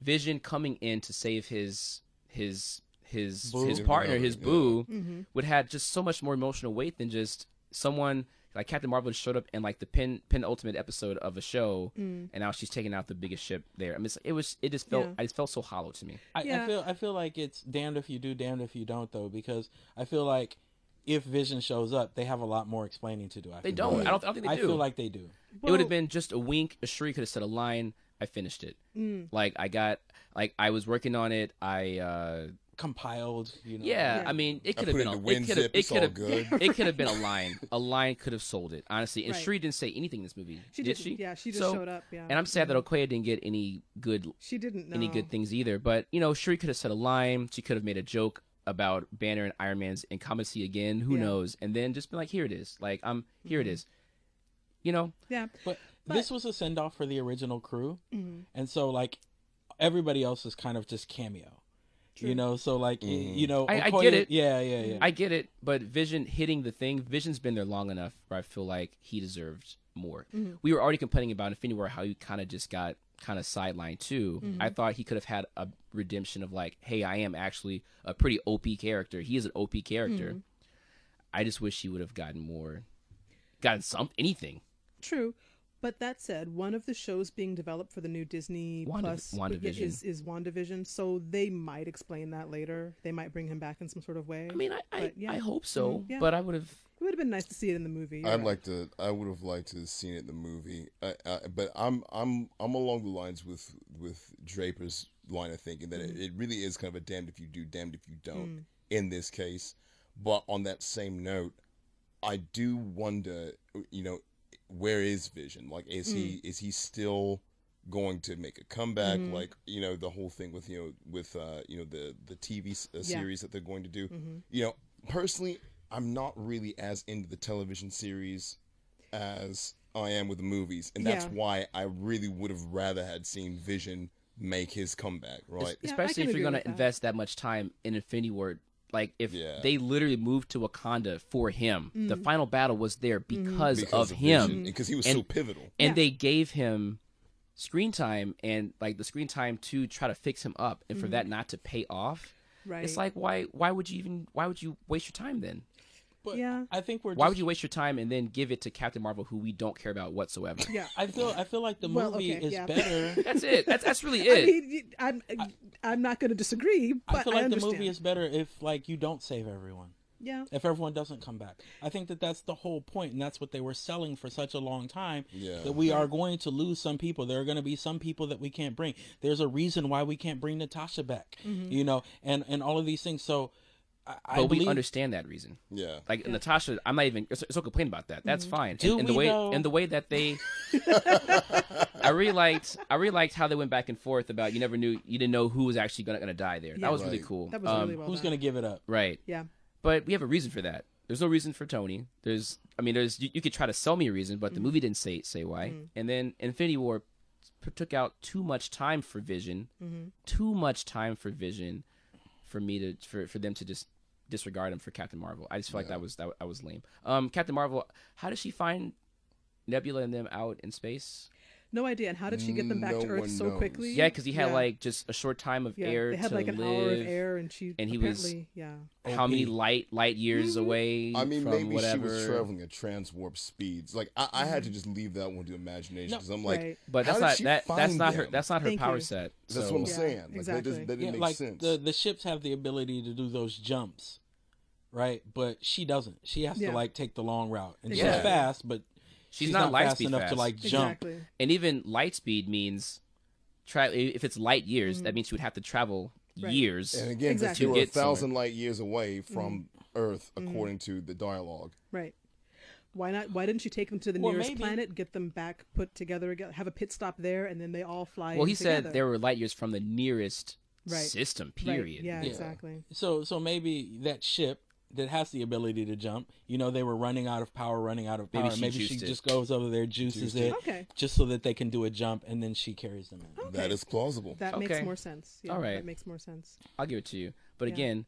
Vision coming in to save his his his Boo. his partner, his Yeah. boo, Mm-hmm. would have just so much more emotional weight than just someone like Captain Marvel showed up in like the pin pin ultimate episode of a show, and now she's taking out the biggest ship there. I mean, it was it just felt Yeah. I just felt so hollow to me. I, Yeah. I feel I feel like it's damned if you do, damned if you don't, though, because I feel like if Vision shows up, they have a lot more explaining to do. I They feel. don't. I don't. I don't think they do. I feel like they do. it would have been just a wink. A Shuri could have said a line. I finished it. Mm. Like I got like I was working on it. I uh Compiled, you know. yeah. Yeah. I mean, it could have been a in wind it could have it it's could all have good. it could have been a line. A line could have sold it honestly. And Right. Shuri didn't say anything in this movie. She did she? Yeah, she just So- showed up. Yeah. And I'm sad that Okoye didn't get any good she didn't know any good things either. But you know, Shuri could have said a line. She could have made a joke about Banner and Iron Man's incumbency again. Who Yeah. Mm-hmm. knows? And then just be like, here it is. Like, I'm here. It is. You know, Yeah. But, But- this was a send off for the original crew, Mhm. and so like everybody else is kind of just cameo. True. You know, so like y- Mm. you know, I- I get it. Yeah, yeah, yeah. I get it. But Vision hitting the thing. Vision's been there long enough where I feel like he deserved more. Mm-hmm. We were already complaining about Infinity War how he kind of just got kind of sidelined too. Mm-hmm. I thought he could have had a redemption of like, hey, I am actually a pretty OP character. He is an OP character. Mm-hmm. I just wish he would have gotten more, gotten some anything. True. But that said, one of the shows being developed for the new Disney Wanda- Plus WandaVision. is is WandaVision, so they might explain that later. They might bring him back in some sort of way. I mean, I I, yeah. I hope so, Mhm, yeah. but I would have. it would have been nice to see it in the movie. I'd right. like to. I would have liked to have seen it in the movie. I, I, but I'm I'm I'm along the lines with with Draper's line of thinking that it, it really is kind of a damned if you do, damned if you don't in this case. But on that same note, I do wonder. You know, where is Vision? Like, is he is he still going to make a comeback? Like, you know, the whole thing with you know with uh you know the the TV s- uh, Yeah. series that they're going to do. You know, personally, I'm not really as into the television series as I am with the movies, and that's Yeah. why I really would have rather had seen Vision make his comeback. Right? Yeah, especially can if you're going with to that. invest that much time in Infinity War. Like if Yeah. they literally moved to Wakanda for him, the Mm. final battle was there because, because of, him, because he was And- so pivotal. and Yeah. they gave him screen time and like the screen time to try to fix him up, and for that not to pay off, right. it's like why why would you even why would you waste your time then? But Yeah. I think we're. Why just- would you waste your time and then give it to Captain Marvel, who we don't care about whatsoever? yeah. I feel. I feel like the movie okay, is yeah. better. That's it. That's that's really I it. mean, y- I'm I'm not going to disagree, but I feel like the movie is better if like you don't save everyone. Yeah. if everyone doesn't come back. I think that that's the whole point, and that's what they were selling for such a long time. Yeah. That we are going to lose some people. There are going to be some people that we can't bring. There's a reason why we can't bring Natasha back. Mm-hmm. You know, and and all of these things. So, I, I But we understand that reason. Yeah. Like Natasha, I'm not even so, so complain about that. That's mm-hmm. fine. Do and, and the way though? and the way that they, I really liked. I really liked how they went back and forth about you never knew you didn't know who was actually gonna, gonna die there. Yeah. that was really cool. That was Um, really well who's done. going to give it up. right. Yeah. But we have a reason for that. There's no reason for Tony. There's, I mean, there's you, you could try to sell me a reason, but the mm-hmm. movie didn't say say why. Mm-hmm. And then Infinity War p- took out too much time for Vision, too much time for Vision, for me to for for them to just disregard him for Captain Marvel. I just feel like that was that, that was lame. Um, Captain Marvel, how does she find Nebula and them out in space? No idea. And how did she get them back No to Earth so knows. quickly? Yeah, because he had Yeah. like just a short time of yeah. air They had to like an live. hour of air, and she and he was- yeah. How many light light years away? I mean, from maybe whatever. she was traveling at transwarp speeds. Like I, I had to just leave that one to imagination No, because I'm like, right. But how that's did not she that. That's find not her. That's not her Thank power you. set. That's what I'm Yeah, saying. Like exactly. doesn't, that didn't make like sense. the the ships have the ability to do those jumps, right? But she doesn't. She has Yeah. to like take the long route, and Yeah. she's fast, but She's, she's, not, not, light fast speed enough fast. to like jump. Exactly. and even light speed means tra- if it's light years, that means she would have to travel Mm-hmm. Right. years. and again, because Exactly. you To were a get somewhere. thousand light years away from Mm-hmm. Earth, according to the dialogue. Right. Why not? Why didn't you take them to the Well, nearest maybe- planet, get them back put together again, have a pit stop there, and then they all fly? well, in he said together? there were light years from the nearest Right. system. Right, Period. Yeah, Yeah. exactly. So so maybe that ship that has the ability to jump, you know, they were running out of power, running out of Maybe power. she Maybe she, just goes over there, juices Juiced it, it. Okay. just so that they can do a jump, and then she carries them in. Okay. That is plausible. That Okay. makes more sense. Yeah, All right. That makes more sense. I'll give it to you. But Yeah. again,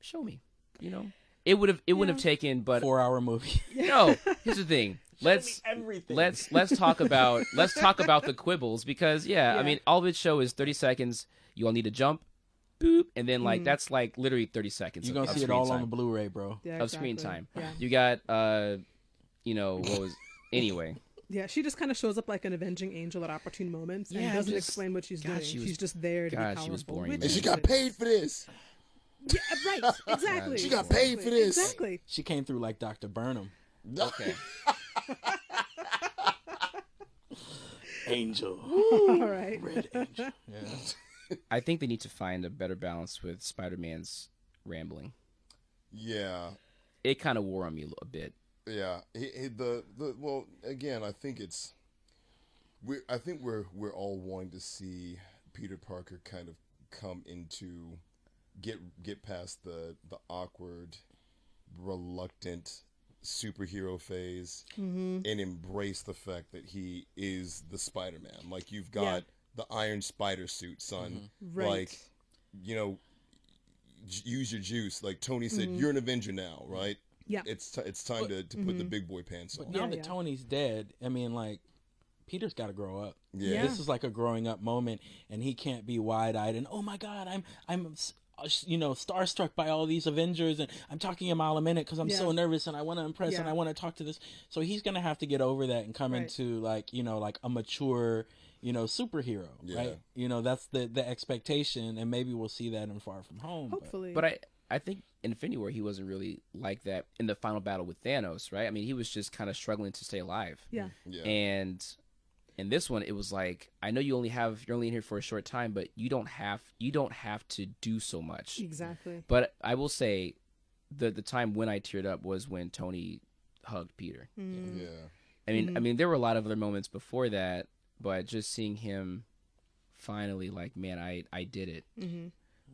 show me. You know, it would have. It wouldn't have taken. But Four hour movie. no. Here's the thing. Let's everything. let's let's talk about let's talk about the quibbles because yeah, Yeah. I mean all of its show is 30 seconds. You all need to jump, boop, and then Mm. like that's like literally 30 seconds. You're gonna of see it all time. on the Blu-ray, bro. Yeah. of screen time. Yeah. You got uh, you know what was anyway. Yeah. She just kind of shows up like an avenging angel at opportune moments and Yeah, doesn't just- explain what she's God, doing. she was- she's just there to God, be powerful. she was boring, and she got paid for this. Yeah, right. Exactly. She got paid for this. Exactly. She came through like Dr. Burnham. Okay. Angel. All right. Red Angel. Yeah. I think they need to find a better balance with Spider-Man's rambling. Yeah, It kind of wore on me a little bit. yeah. He, he, the the well, again, I think it's we. I think we're we're all wanting to see Peter Parker kind of come into get get past the the awkward, reluctant superhero phase mm-hmm. and embrace the fact that he is the Spider-Man. Like you've got Yeah. The Iron Spider suit, son. Mm-hmm. Right. Like you know, j- use your juice. Like Tony said, mm-hmm. you're an Avenger now, right? Yeah. It's t- it's time to, to put the mm-hmm. big boy pants on. Now Yeah, that yeah. Tony's dead, I mean, like, Peter's got to grow up. Yeah. Yeah. This is like a growing up moment, and he can't be wide eyed and oh my god, I'm I'm uh, you know starstruck by all these Avengers, and I'm talking a mile a minute because I'm so nervous and I want to impress and I want to talk to this. So he's gonna have to get over that and come Right. into like you know like a mature you know superhero, Yeah. right? You know that's the the expectation, and maybe we'll see that in Far From Home. but- Hopefully. But I I think in Infinity War he wasn't really like that in the final battle with Thanos, right? I mean, he was just kind of struggling to stay alive. yeah. Yeah. And in this one, it was like I know you only have you're only in here for a short time, but you don't have you don't have to do so much. Exactly. But I will say, the the time when I teared up was when Tony hugged Peter. Mm. yeah. I mean, I mean, there were a lot of other moments before that, but just seeing him finally, like, man, I I did it, hmm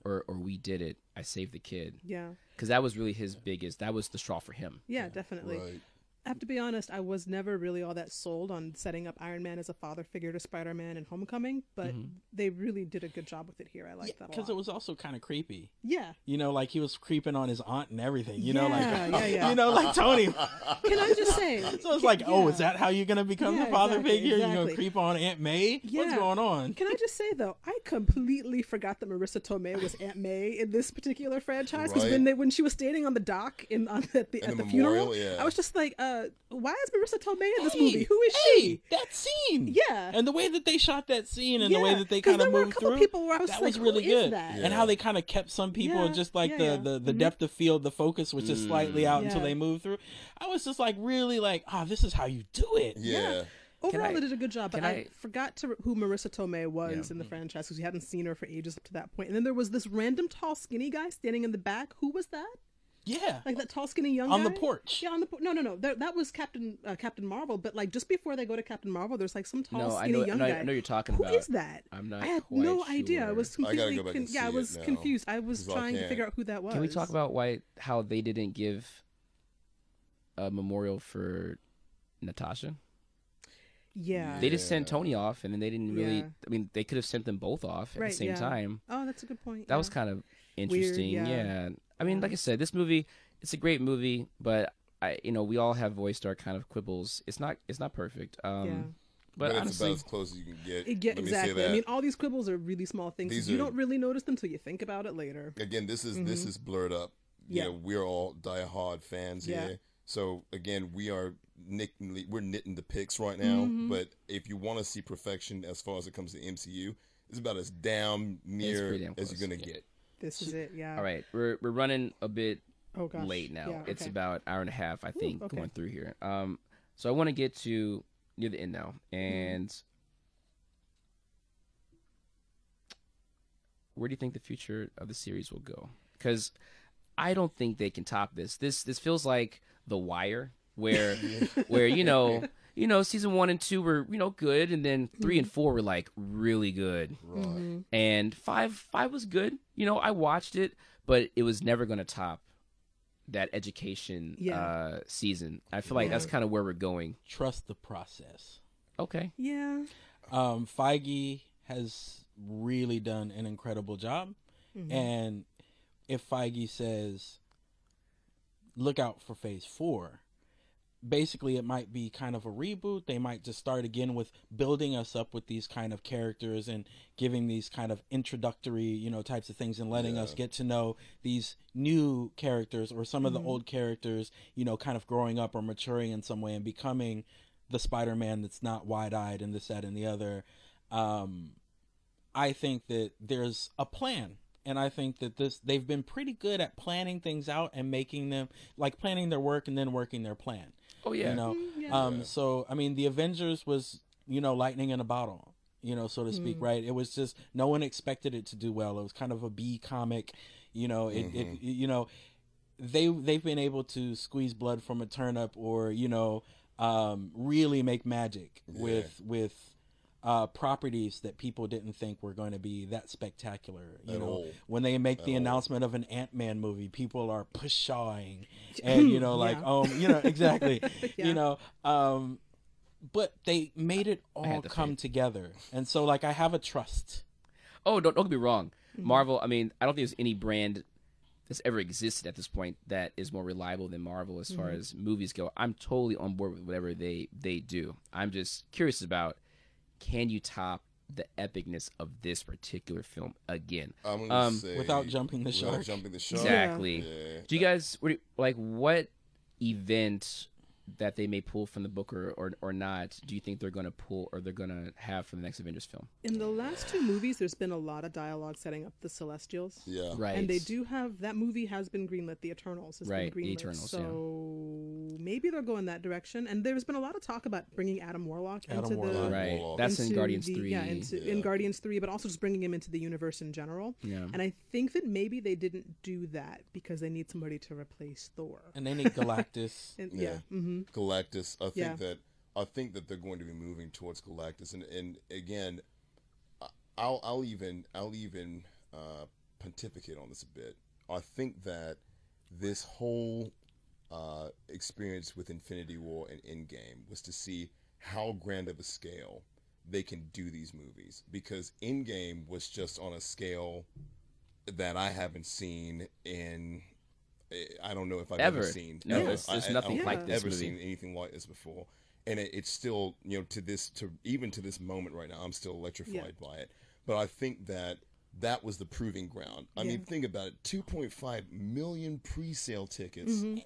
or or we did it. I saved the kid Yeah. because that was really his biggest. That was the straw for him. Yeah, definitely. Right. I have to be honest, I was never really all that sold on setting up Iron Man as a father figure to Spider Man and Homecoming, but they really did a good job with it here. I like that a because it was also kind of creepy. yeah. You know, like he was creeping on his aunt and everything. You know, like yeah, yeah. you know, like Tony. Can I just say? So it's like, oh, is that how you're gonna become Yeah, the father exactly, figure? You're gonna creep on Aunt May? What's going on? Can I just say though, I completely forgot that Marisa Tomei was Aunt May in this particular franchise because Right. when they when she was standing on the dock in on at the In at the the, funeral, memorial, yeah. I was just like, uh, uh, why is Marisa Tomei in this Hey, movie? Who is hey, she? That scene. Yeah. And the way that they shot that scene and the way that they kind of there were a moved through, people where I was that like, was really good. that? And how they kind of kept some people Yeah, just like yeah, the yeah. the, the Mhm. depth of field, the focus was just slightly out until they moved through. I was just like really like, ah, this is how you do it. Yeah. Overall, I- they did a good job, but I, I- forgot to who Marisa Tomei was in the franchise because we hadn't seen her for ages up to that point. And then there was this random tall, skinny guy standing in the back. Who was that? Yeah. Like that tall, skinny young On the porch. Yeah, on the por- no, no, no. That, that was Captain uh, Captain Marvel. But like just before they go to Captain Marvel, there's like some tall, No, I skinny know- I young know- I know you're talking Who about. Who is that? I'm not I had quite no idea. I sure. was I completely go con- yeah, I was confused. I was 'cause I trying to figure out who that was. Can we talk about why how they didn't give a memorial for Natasha? Yeah. They just sent Tony off, and then they didn't really. Yeah. I mean, they could have sent them both off at Right, the same yeah. time. Oh, that's a good point. That was kind of interesting. yeah. yeah. I mean, Yeah. like I said, this movie it's a great movie, but I, you know, we all have voiced our kind of quibbles. It's not, it's not perfect. Um, Yeah. But, But, it's honestly, about as close as you can get. It- yeah, Let me exactly. say that. I mean, all these quibbles are really small things. These you are- don't really notice them until you think about it later. again, this is this is blurred up. You Mm-hmm. Yeah. know, we're all diehard fans Yeah. here. So again, we are knitting, we're knitting the picks right now. Mm-hmm. But if you want to see perfection as far as it comes to MCU, it's about as damn near damn as you're gonna yeah. get. This is it. Yeah. all right, we're we're running a bit Oh gosh. late now. Yeah, It's okay. about hour and a half, I think, okay. going through here. Um, so I want to get to near the end now, Mm-hmm. and where do you think the future of the series will go? Because I don't think they can top this. This this feels like The Wire, where where you know. You know, season one and two were you know good, and then 3 Mm-hmm. and four were like really good, Right. and five five was good. You know, I watched it, but it was never going to top that education Yeah. uh, season. I feel like that's kind of where we're going. Trust the process. Okay, Yeah. Um, Feige has really done an incredible job. And if Feige says, look out for phase four, basically it might be kind of a reboot. They might just start again with building us up with these kind of characters and giving these kind of introductory, you know, types of things and letting us get to know these new characters or some of the old characters, you know, kind of growing up or maturing in some way and becoming the Spider-Man that's not wide-eyed and this, that, and the other. Um, I think that there's a plan. And I think that this they've been pretty good at planning things out and making them like planning their work and then working their plan. Oh, yeah. You know. yeah. Um so I mean the Avengers was, you know, lightning in a bottle, you know, so to speak, right? It was just no one expected it to do well. It was kind of a B comic, you know, it, it you know, they they've been able to squeeze blood from a turnip or, you know, um really make magic with with uh, properties that people didn't think were going to be that spectacular. You At know, all. when they make the announcement of an Ant Man movie, people are pshawing, and you know, like, Yeah. um, you know, exactly, Yeah. you know, um, but they made it all come faith. together, and so like I have a trust. Oh, don't don't get me wrong. Mm-hmm. Marvel. I mean, I don't think there's any brand that's ever existed at this point that is more reliable than Marvel as far Mm-hmm. as movies go. I'm totally on board with whatever they they do. I'm just curious about can you top the epicness of this particular film again? I'm gonna Um, say Without jumping the without shark. jumping the shark. Exactly. Yeah. Do you guys what like what event that they may pull from the book or, or, or not do you think they're going to pull or they're going to have for the next Avengers film? In the last two movies, there's been a lot of dialogue setting up the Celestials. Yeah. Right. And they do have that movie has been greenlit. The Eternals has Right, been The. Eternals, so maybe they'll go in that direction. And there's been a lot of talk about bringing Adam Warlock Adam into Warlock. the Right. Warlock. That's in Guardians the- 3. Yeah, into, in Guardians three, but also just bringing him into the universe in general. Yeah. And I think that maybe they didn't do that because they need somebody to replace Thor. And they need Galactus. And, yeah. Yeah. Mm-hmm. Galactus. I think Yeah. that I think that they're going to be moving towards Galactus, and and again, I'll I'll even I'll even uh, pontificate on this a bit. I think that this whole uh, experience with Infinity War and Endgame was to see how grand of a scale they can do these movies because Endgame was just on a scale that I haven't seen in. I don't know if I've ever, Ever. seen. No, ever. there's- there's I- I nothing don't like this I've ever movie. seen anything like this before, and it, it's still you know to this to even to this moment right now, I'm still electrified by it. But I think that that was the proving ground. I mean, think about it: 2.5 million pre-sale tickets Mm-hmm.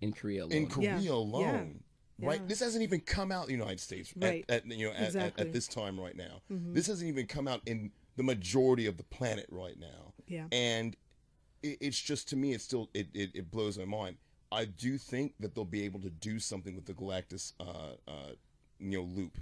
in Korea alone. in Korea Yeah. alone. right? Yeah. This hasn't even come out in the United States Right. at, at you know at, at, Exactly. Mm-hmm. at this time right now. This hasn't even come out in the majority of the planet right now. Yeah. and it, it's just to me, it still it, it, it blows my mind. I do think that they'll be able to do something with the Galactus, uh, uh, you know, loop,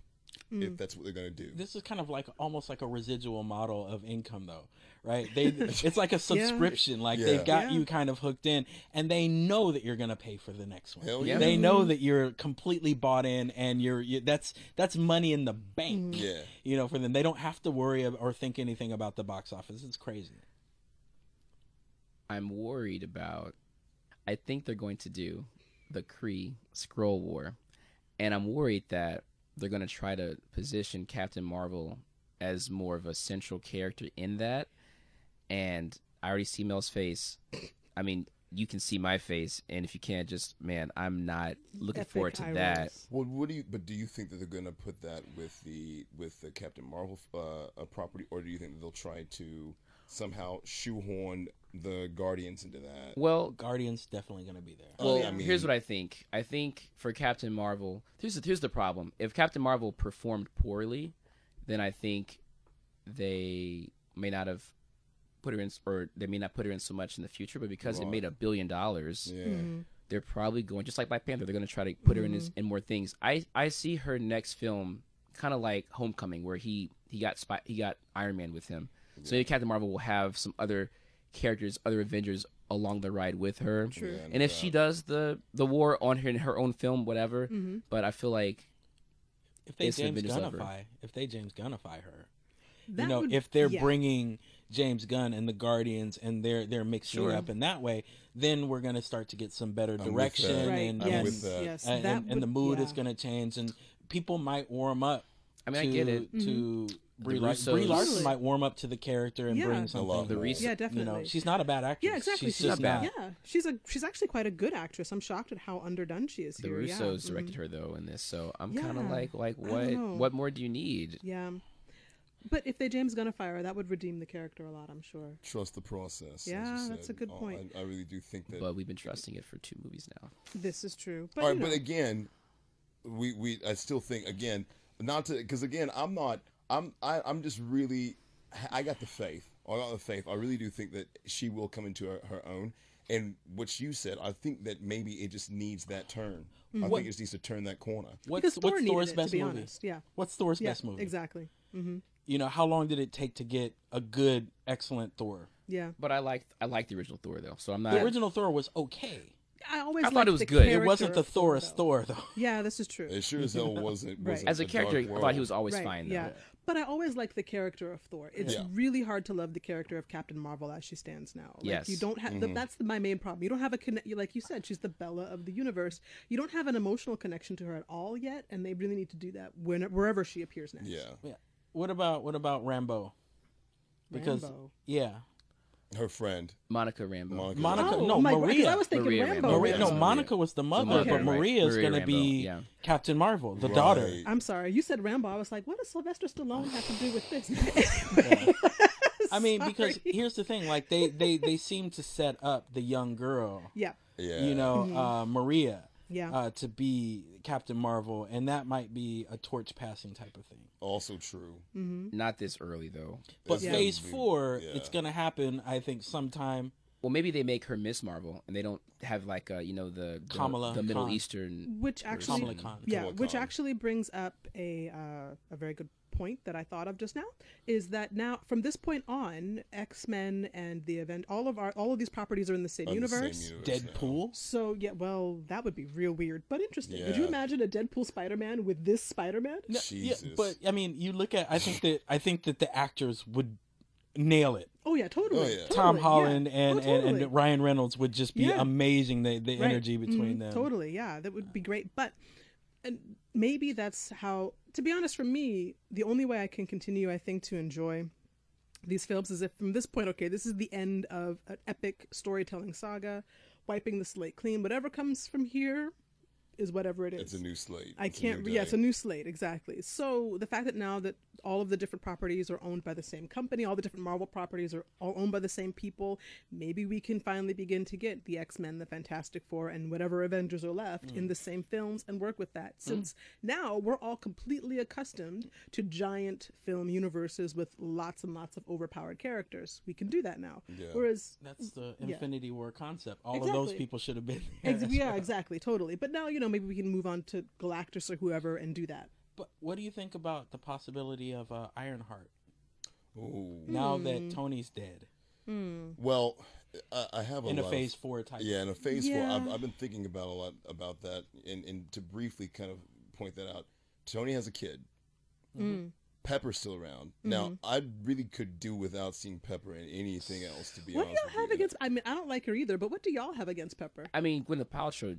Mm. if that's what they're gonna do. This is kind of like almost like a residual model of income, though, right? They it's like a subscription. Like Yeah. they've got Yeah. you kind of hooked in, and they know that you're gonna pay for the next one. Hell yeah. They know that you're completely bought in, and you're you, that's that's money in the bank. Yeah. you know, for them, they don't have to worry or think anything about the box office. It's crazy. I'm worried about. I think they're going to do the Kree Skrull War, and I'm worried that they're going to try to position Captain Marvel as more of a central character in that. And I already see Mel's face. I mean, you can see my face, and if you can't, just man, I'm not looking Epic forward to eye that. Well, what do you? But do you think that they're gonna put that with the with the Captain Marvel uh, uh, property, or do you think they'll try to somehow shoehorn the Guardians into that? Well, Guardians definitely gonna be there. Oh, Well, yeah, I mean- here's what I think. I think for Captain Marvel, here's the, here's the problem. If Captain Marvel performed poorly, then I think they may not have put her in, or they may not put her in so much in the future. But because it made a billion dollars, Yeah. Mm-hmm. they're probably going just like Black Panther. They're going to try to put her in his, in more things. I I see her next film kind of like Homecoming, where he he got spy, he got Iron Man with him. So maybe Captain Marvel will have some other characters, other Avengers along the ride with her. True. And if she does the the war on her in her own film, whatever. Mm-hmm. But I feel like If they It's James Avengers. Gunnify, if they James Gunnify her, That you know, would- if they're yeah. bringing James Gunn and the Guardians and they're they're mixing Sure. it up in that way, then we're gonna start to get some better with direction right, and yes, with yes, and, that and, and the mood yeah. is gonna change and people might warm up. I mean, to, I get it. Mm-hmm. To Brie, Lar- Brie Larson might warm up to the character and Yeah. bring A lot something. The more. Reese- Yeah, You definitely. know, she's not a bad actress. Yeah, exactly. She's, She's, just not not. bad. Yeah, she's a she's actually quite a good actress. I'm shocked at how underdone she is the here. yeah. Russos Mhm. directed her though in this, so I'm kind of like like what what more do you need? Yeah, but if they James Gunnify her, that would redeem the character a lot. I'm sure. Trust the process. Yeah, that's a good Oh, point. I, I really do think that. But we've been trusting it for two movies now. This is true. But All right, you know, but again, we we I still think again not to because again I'm not I'm I, I'm just really I got the faith I got the faith I really do think that she will come into her, her own and what you said I think that maybe it just needs that turn I What- think it just needs to turn that corner What's, because Thor what's needed Thor's it, best to be movie? honest. Yeah. What's Thor's Yeah. best movie? Exactly. hmm You know, how long did it take to get a good, excellent Thor? Yeah. But I liked I liked the original Thor though, so I'm not. The original Thor was okay. I always I thought it was good. It It wasn't the of Thor, Thorest though. Thor, though. Yeah, this is true. it sure as hell wasn't, Right. wasn't As a character, I thought he was always right. fine though. yeah. But I always like the character of Thor. It's Yeah. really hard to love the character of Captain Marvel as she stands now. Like, Yes. You don't have Mm-hmm. that's the, my main problem. You don't have a connect. Like you said, she's the Bella of the universe. You don't have an emotional connection to her at all yet, and they really need to do that when, wherever she appears next. yeah Yeah. What about what about Rambeau? Because Rambeau. yeah, her friend Monica Rambeau. Monica, Monica- Oh, no, my Maria. I was thinking Maria Rambeau. Rambeau. Maria, yeah, no, Maria. Monica was the mother, mother, but. Maria is going to be yeah. Captain Marvel, the Right. daughter. I'm sorry, you said Rambo. I was like, what does Sylvester Stallone have to do with this? I mean, because here's the thing: like they they they seem to set up the young girl, yeah, yeah you know, uh, Maria, Yeah. uh, to be Captain Marvel, and that might be a torch passing type of thing. also true Not this early though. But That's Phase Four, yeah. it's going to happen, I think, sometime. Well, maybe they make her Miss Marvel, and they don't have like uh, you know the the, Kamala the Middle Khan. Eastern. which actually Kamala Khan. yeah Kamala which Khan. actually brings up a uh, a very good point that i thought of just now is that now from this point on x-men and the event all of our all of these properties are in the same On the same universe universe now. Deadpool. so yeah well that would be real weird but interesting could you imagine a deadpool spider-man with this spider-man No, Jesus. Yeah, but I mean, you look at. I think that I think that the actors would nail it. oh yeah totally, Oh, yeah. totally, Tom yeah. Holland Oh, and, and totally. and Ryan Reynolds would just be Yeah. amazing. The the Right. energy between Mhm. them. Totally, yeah, that would be great. But and maybe that's how. To be honest, for me, the only way I can continue, I think, to enjoy these films is if from this point, okay, this is the end of an epic storytelling saga, wiping the slate clean. Whatever comes from here, is whatever it is. It's a new slate. I It's can't. new yeah, it's a new slate exactly. So the fact that now that all of the different properties are owned by the same company, all the different Marvel properties are all owned by the same people, maybe we can finally begin to get the X Men, the Fantastic Four, and whatever Avengers are left Mm. in the same films and work with that. Since now we're all completely accustomed to giant film universes with lots and lots of overpowered characters, we can do that now. Yeah. Whereas That's the Yeah. Infinity War concept. All of those people should have been there. Ex- yeah, well. exactly, totally. But now you know maybe we can move on to Galactus or whoever and do that. But what do you think about the possibility of uh, Ironheart Ooh. now Hmm. that Tony's dead Well, I, I have a in a Phase of, Four type? Yeah, in a phase four, I've, I've been thinking about a lot about that, and and to briefly kind of point that out, Tony has a kid. Mm. Pepper's still around. Mm-hmm. Now, I really could do without seeing Pepper in anything else. To be honest. What do y'all have you. against? I mean, I don't like her either. But what do y'all have against Pepper? I mean, Gwyneth Paltrow,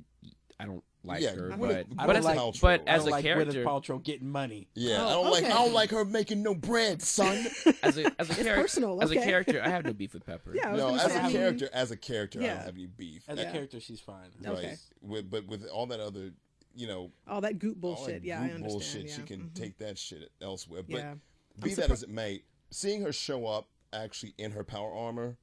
I don't like Yeah, her, Gwyneth- but I but don't as like a, Paltrow. but I I as don't a like character, Gwyneth Paltrow getting money. Yeah, Oh, I don't like okay. I don't like her making no bread, son. as a as a character, personal, as a character, I have no beef with Pepper. Yeah, no, as say, a I mean, character, as a character, I don't have any beef. As Yeah. a character, she's fine. Right. Okay. With, but with all that other, you know, all that Goop all bullshit. that Yeah, I group understand. bullshit, yeah. she can Mhm. take that shit elsewhere. But Yeah. be I'm that surpri- as it may, seeing her show up actually in her power armor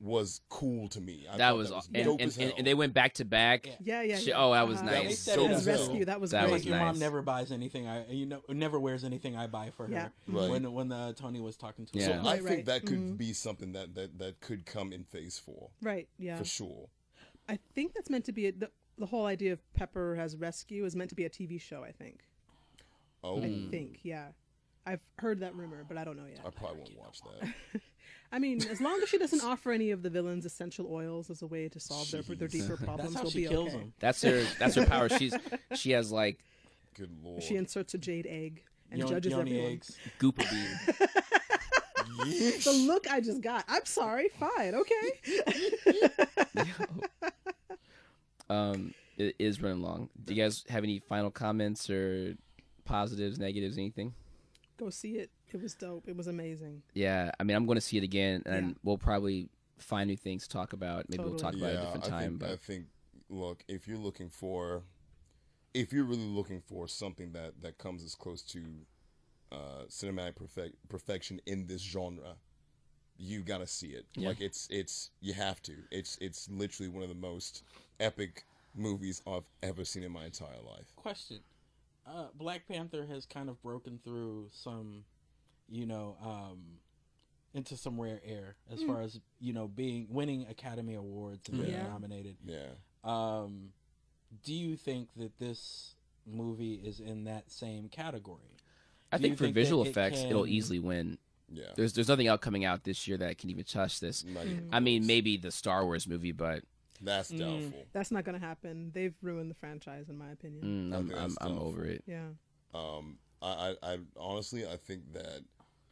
was cool to me. I that was, that and, dope and, as and, hell. and they went back to back. Yeah. Yeah, yeah. Yeah. oh, that was Uh-huh. nice. That was so As as rescue, that was That great. was like your nice. mom never buys anything I you know never wears anything I buy for her. Yeah. Right. When when uh, Tony was talking to Yeah. her. So I think right. that could Mhm. be something that, that, that could come in phase four Right. Yeah. for sure. I think that's meant to be a, the the whole idea of Pepper as rescue is meant to be a TV show. I think. Oh, I think. Yeah. I've heard that rumor, but I don't know yet. I probably won't watch that. I mean, as long as she doesn't offer any of the villains essential oils as a way to solve their, their deeper problems, That's how we'll she be kills okay. him. That's her. That's her power. She's she has like Good lord. She inserts a jade egg and Yon- judges yoni everyone. eggs. Goopa bean. Yeesh. The look I just got. I'm sorry. Fine. Okay. um, it is running long. Do you guys have any final comments or positives, negatives, anything? Go see it. It was dope. It was amazing. Yeah, I mean, I'm going to see it again, and Yeah. we'll probably find new things to talk about. Maybe we'll talk Totally. about it a different I time. think, but I think, look, if you're looking for, if you're really looking for something that that comes as close to uh, cinematic perfect, perfection in this genre, you got to see it. Yeah. Like it's it's you have to. It's it's literally one of the most epic movies I've ever seen in my entire life. Question: uh, Black Panther has kind of broken through some, you know, um, into some rare air as far as you know being winning Academy Awards and being Yeah. nominated. Yeah. Um, do you think that this movie is in that same category? I Do think for think that visual it effects, it'll easily win. Yeah. There's there's nothing out coming out this year that can even touch this. Not I mean, maybe the Star Wars movie, but that's Mm. doubtful. That's not going to happen. They've ruined the franchise, in my opinion. mm, I I'm I'm, I'm over it. Yeah. Um, I, I, I honestly, I think that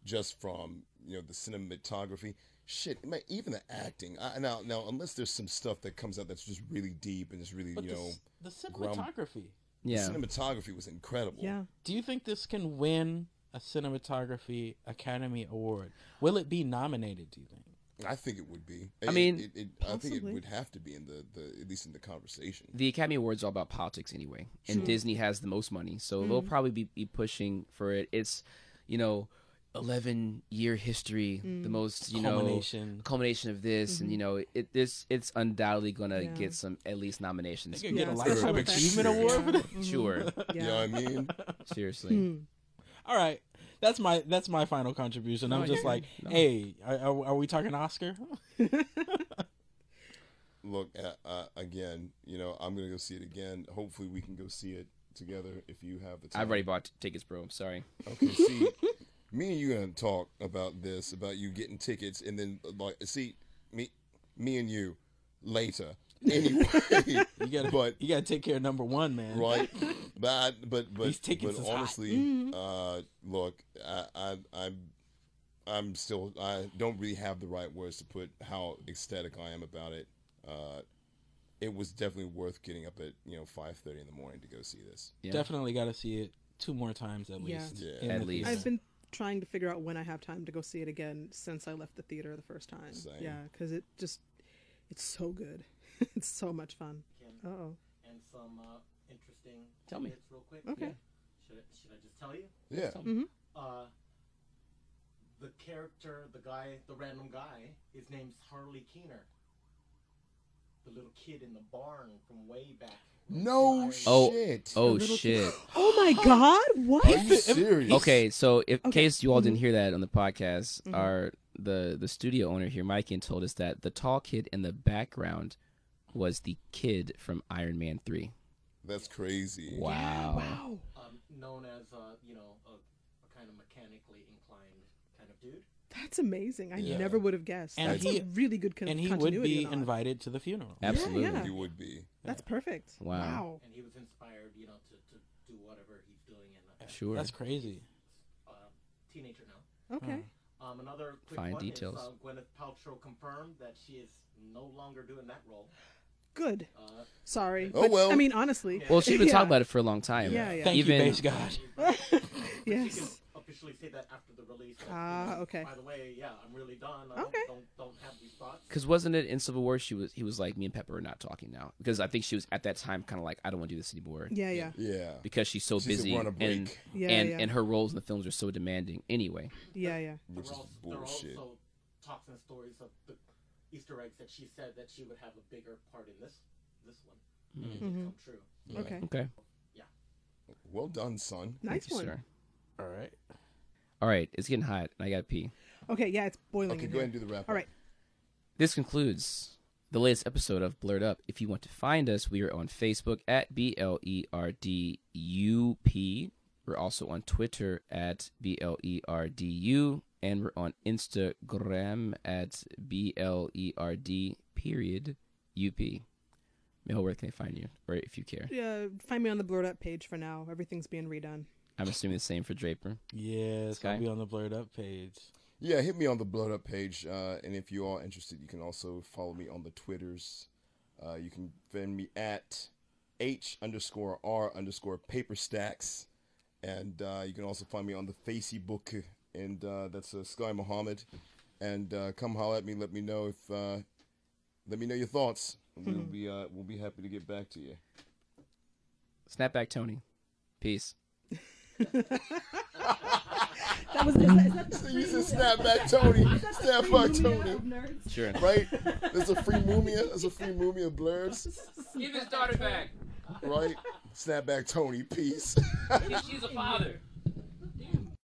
just from you know the cinematography, shit, man, even the acting. I, now, now, unless there's some stuff that comes out that's just really deep and it's really, But you the, know, s- the ground- cinematography. Yeah, the cinematography was incredible. Yeah. Do you think this can win a cinematography Academy Award? Will it be nominated? Do you think? I think it would be. I It- mean, it, it, I think it would have to be in the, the at least in the conversation. the Academy Awards are all about politics anyway, and Disney has the most money, so they'll Mm-hmm. probably be, be pushing for it. It's you know, eleven year history, Mm. the most you know Culmination. culmination of this, and you know, it this it's undoubtedly gonna Mm-hmm. Yeah. get some at least nominations. They could get Yeah, a lifetime effects. achievement award for that. Sure, Yeah. You know what I mean? seriously. Hmm. All right, that's my that's my final contribution. I'm No, just like. No. hey, are, are, are we talking Oscar? Look, uh, uh, again, you know, I'm gonna go see it again. Hopefully, we can go see it together if you have the time. I've already bought tickets, bro. I'm sorry. Okay, see, me and you gonna talk about this, about you getting tickets, and then like, see, me, me and you later. Anyway, You gotta, but you gotta take care of number one, man. right, but I, but but These tickets but is hot. honestly, uh, look, I, I, I'm, I'm still, I don't really have the right words to put how ecstatic I am about it. Uh, it was definitely worth getting up at you know five thirty in the morning to go see this. Yeah. Definitely got to see it two more times at Yeah. least. Yeah. in At least. I've been trying to figure out when I have time to go see it again since I left the theater the first time. Same. Yeah, because it just, it's so good. it's so much fun. Oh. and some uh, interesting Tell me. It's real quick. Okay. Should I, should I just tell you? Yeah. Mm-hmm. Uh, the character, the guy, the random guy, his name's Harley Keener. The little kid in the barn from way back. No Oh, shit. Oh little shit. Oh my God! What? Are you serious? Okay, so if, in Okay. case you all didn't hear that on the podcast, Mhm. our the the studio owner here, Mikey, told us that the tall kid in the background was the kid from Iron Man Three. That's crazy. Wow. Wow. Um, known as, uh, you know, a, a kind of mechanically inclined kind of dude. That's amazing. I Yeah. never would have guessed. And That's he- a really good con- and he would be invited to the funeral. Absolutely. yeah. He would be. That's perfect. Wow. And he was inspired, you know, to, to do whatever he's doing. And uh, Sure. That's crazy. uh, teenager now. Okay. Um, another quick Fine one details. is uh, Gwyneth Paltrow confirmed that she is no longer doing that role. Good. Uh, Sorry. Oh, But, well. I mean, honestly. Well, she's been Yeah. talking about it for a long time. Yeah, yeah. Thank Even you, base God. Yes. officially say that after the release. Ah, you know, okay. By the way, yeah, I'm really done. I Okay. don't, don't don't have these thoughts. Because wasn't it in Civil War? She was he was like, me and Pepper are not talking now because I think she was at that time kind of like, I don't want to do this anymore Yeah, yeah. Yeah. because she's so She's busy a run and Yeah, and yeah. and her roles in the films are so demanding anyway. yeah, yeah. which there is are there are bullshit. also talks and stories of the Easter eggs that she said that she would have a bigger part in this this one. And it did Mhm. come true. Okay. Okay, Yeah. Well done, son. Nice Thank you, one. sir. All right. All right, it's getting hot, and I got to pee. Okay, yeah, it's boiling. Okay, in go here. ahead and do the wrap. All right. This concludes the latest episode of Blerd Up. If you want to find us, we are on Facebook at B L E R D U P. We're also on Twitter at B L E R D U, and we're on Instagram at B L E R D period U P. Mijo, where can they find you, or if you care? Yeah, find me on the Blerd Up page for now. Everything's being redone. I'm assuming the same for Draper. Yes, Sky? gonna be on the Blerd Up page. Yeah, hit me on the Blerd Up page, uh, and if you are interested, you can also follow me on the Twitters. Uh, you can find me at h underscore r underscore paper stacks, and uh, you can also find me on the Facebook, and uh, that's uh, Sky Muhammad. And uh, come holler at me. Let me know if uh, let me know your thoughts. We'll be uh, we'll be happy to get back to you. Snapback Tony. Peace. That was. Is that, is that the So free you said snapback Tony, is that the free snapback Tony, nerds? Sure. right? There's a free mumia. There's a free mumia of blurs, Give his daughter back. right? Snapback Tony, peace. She's a father.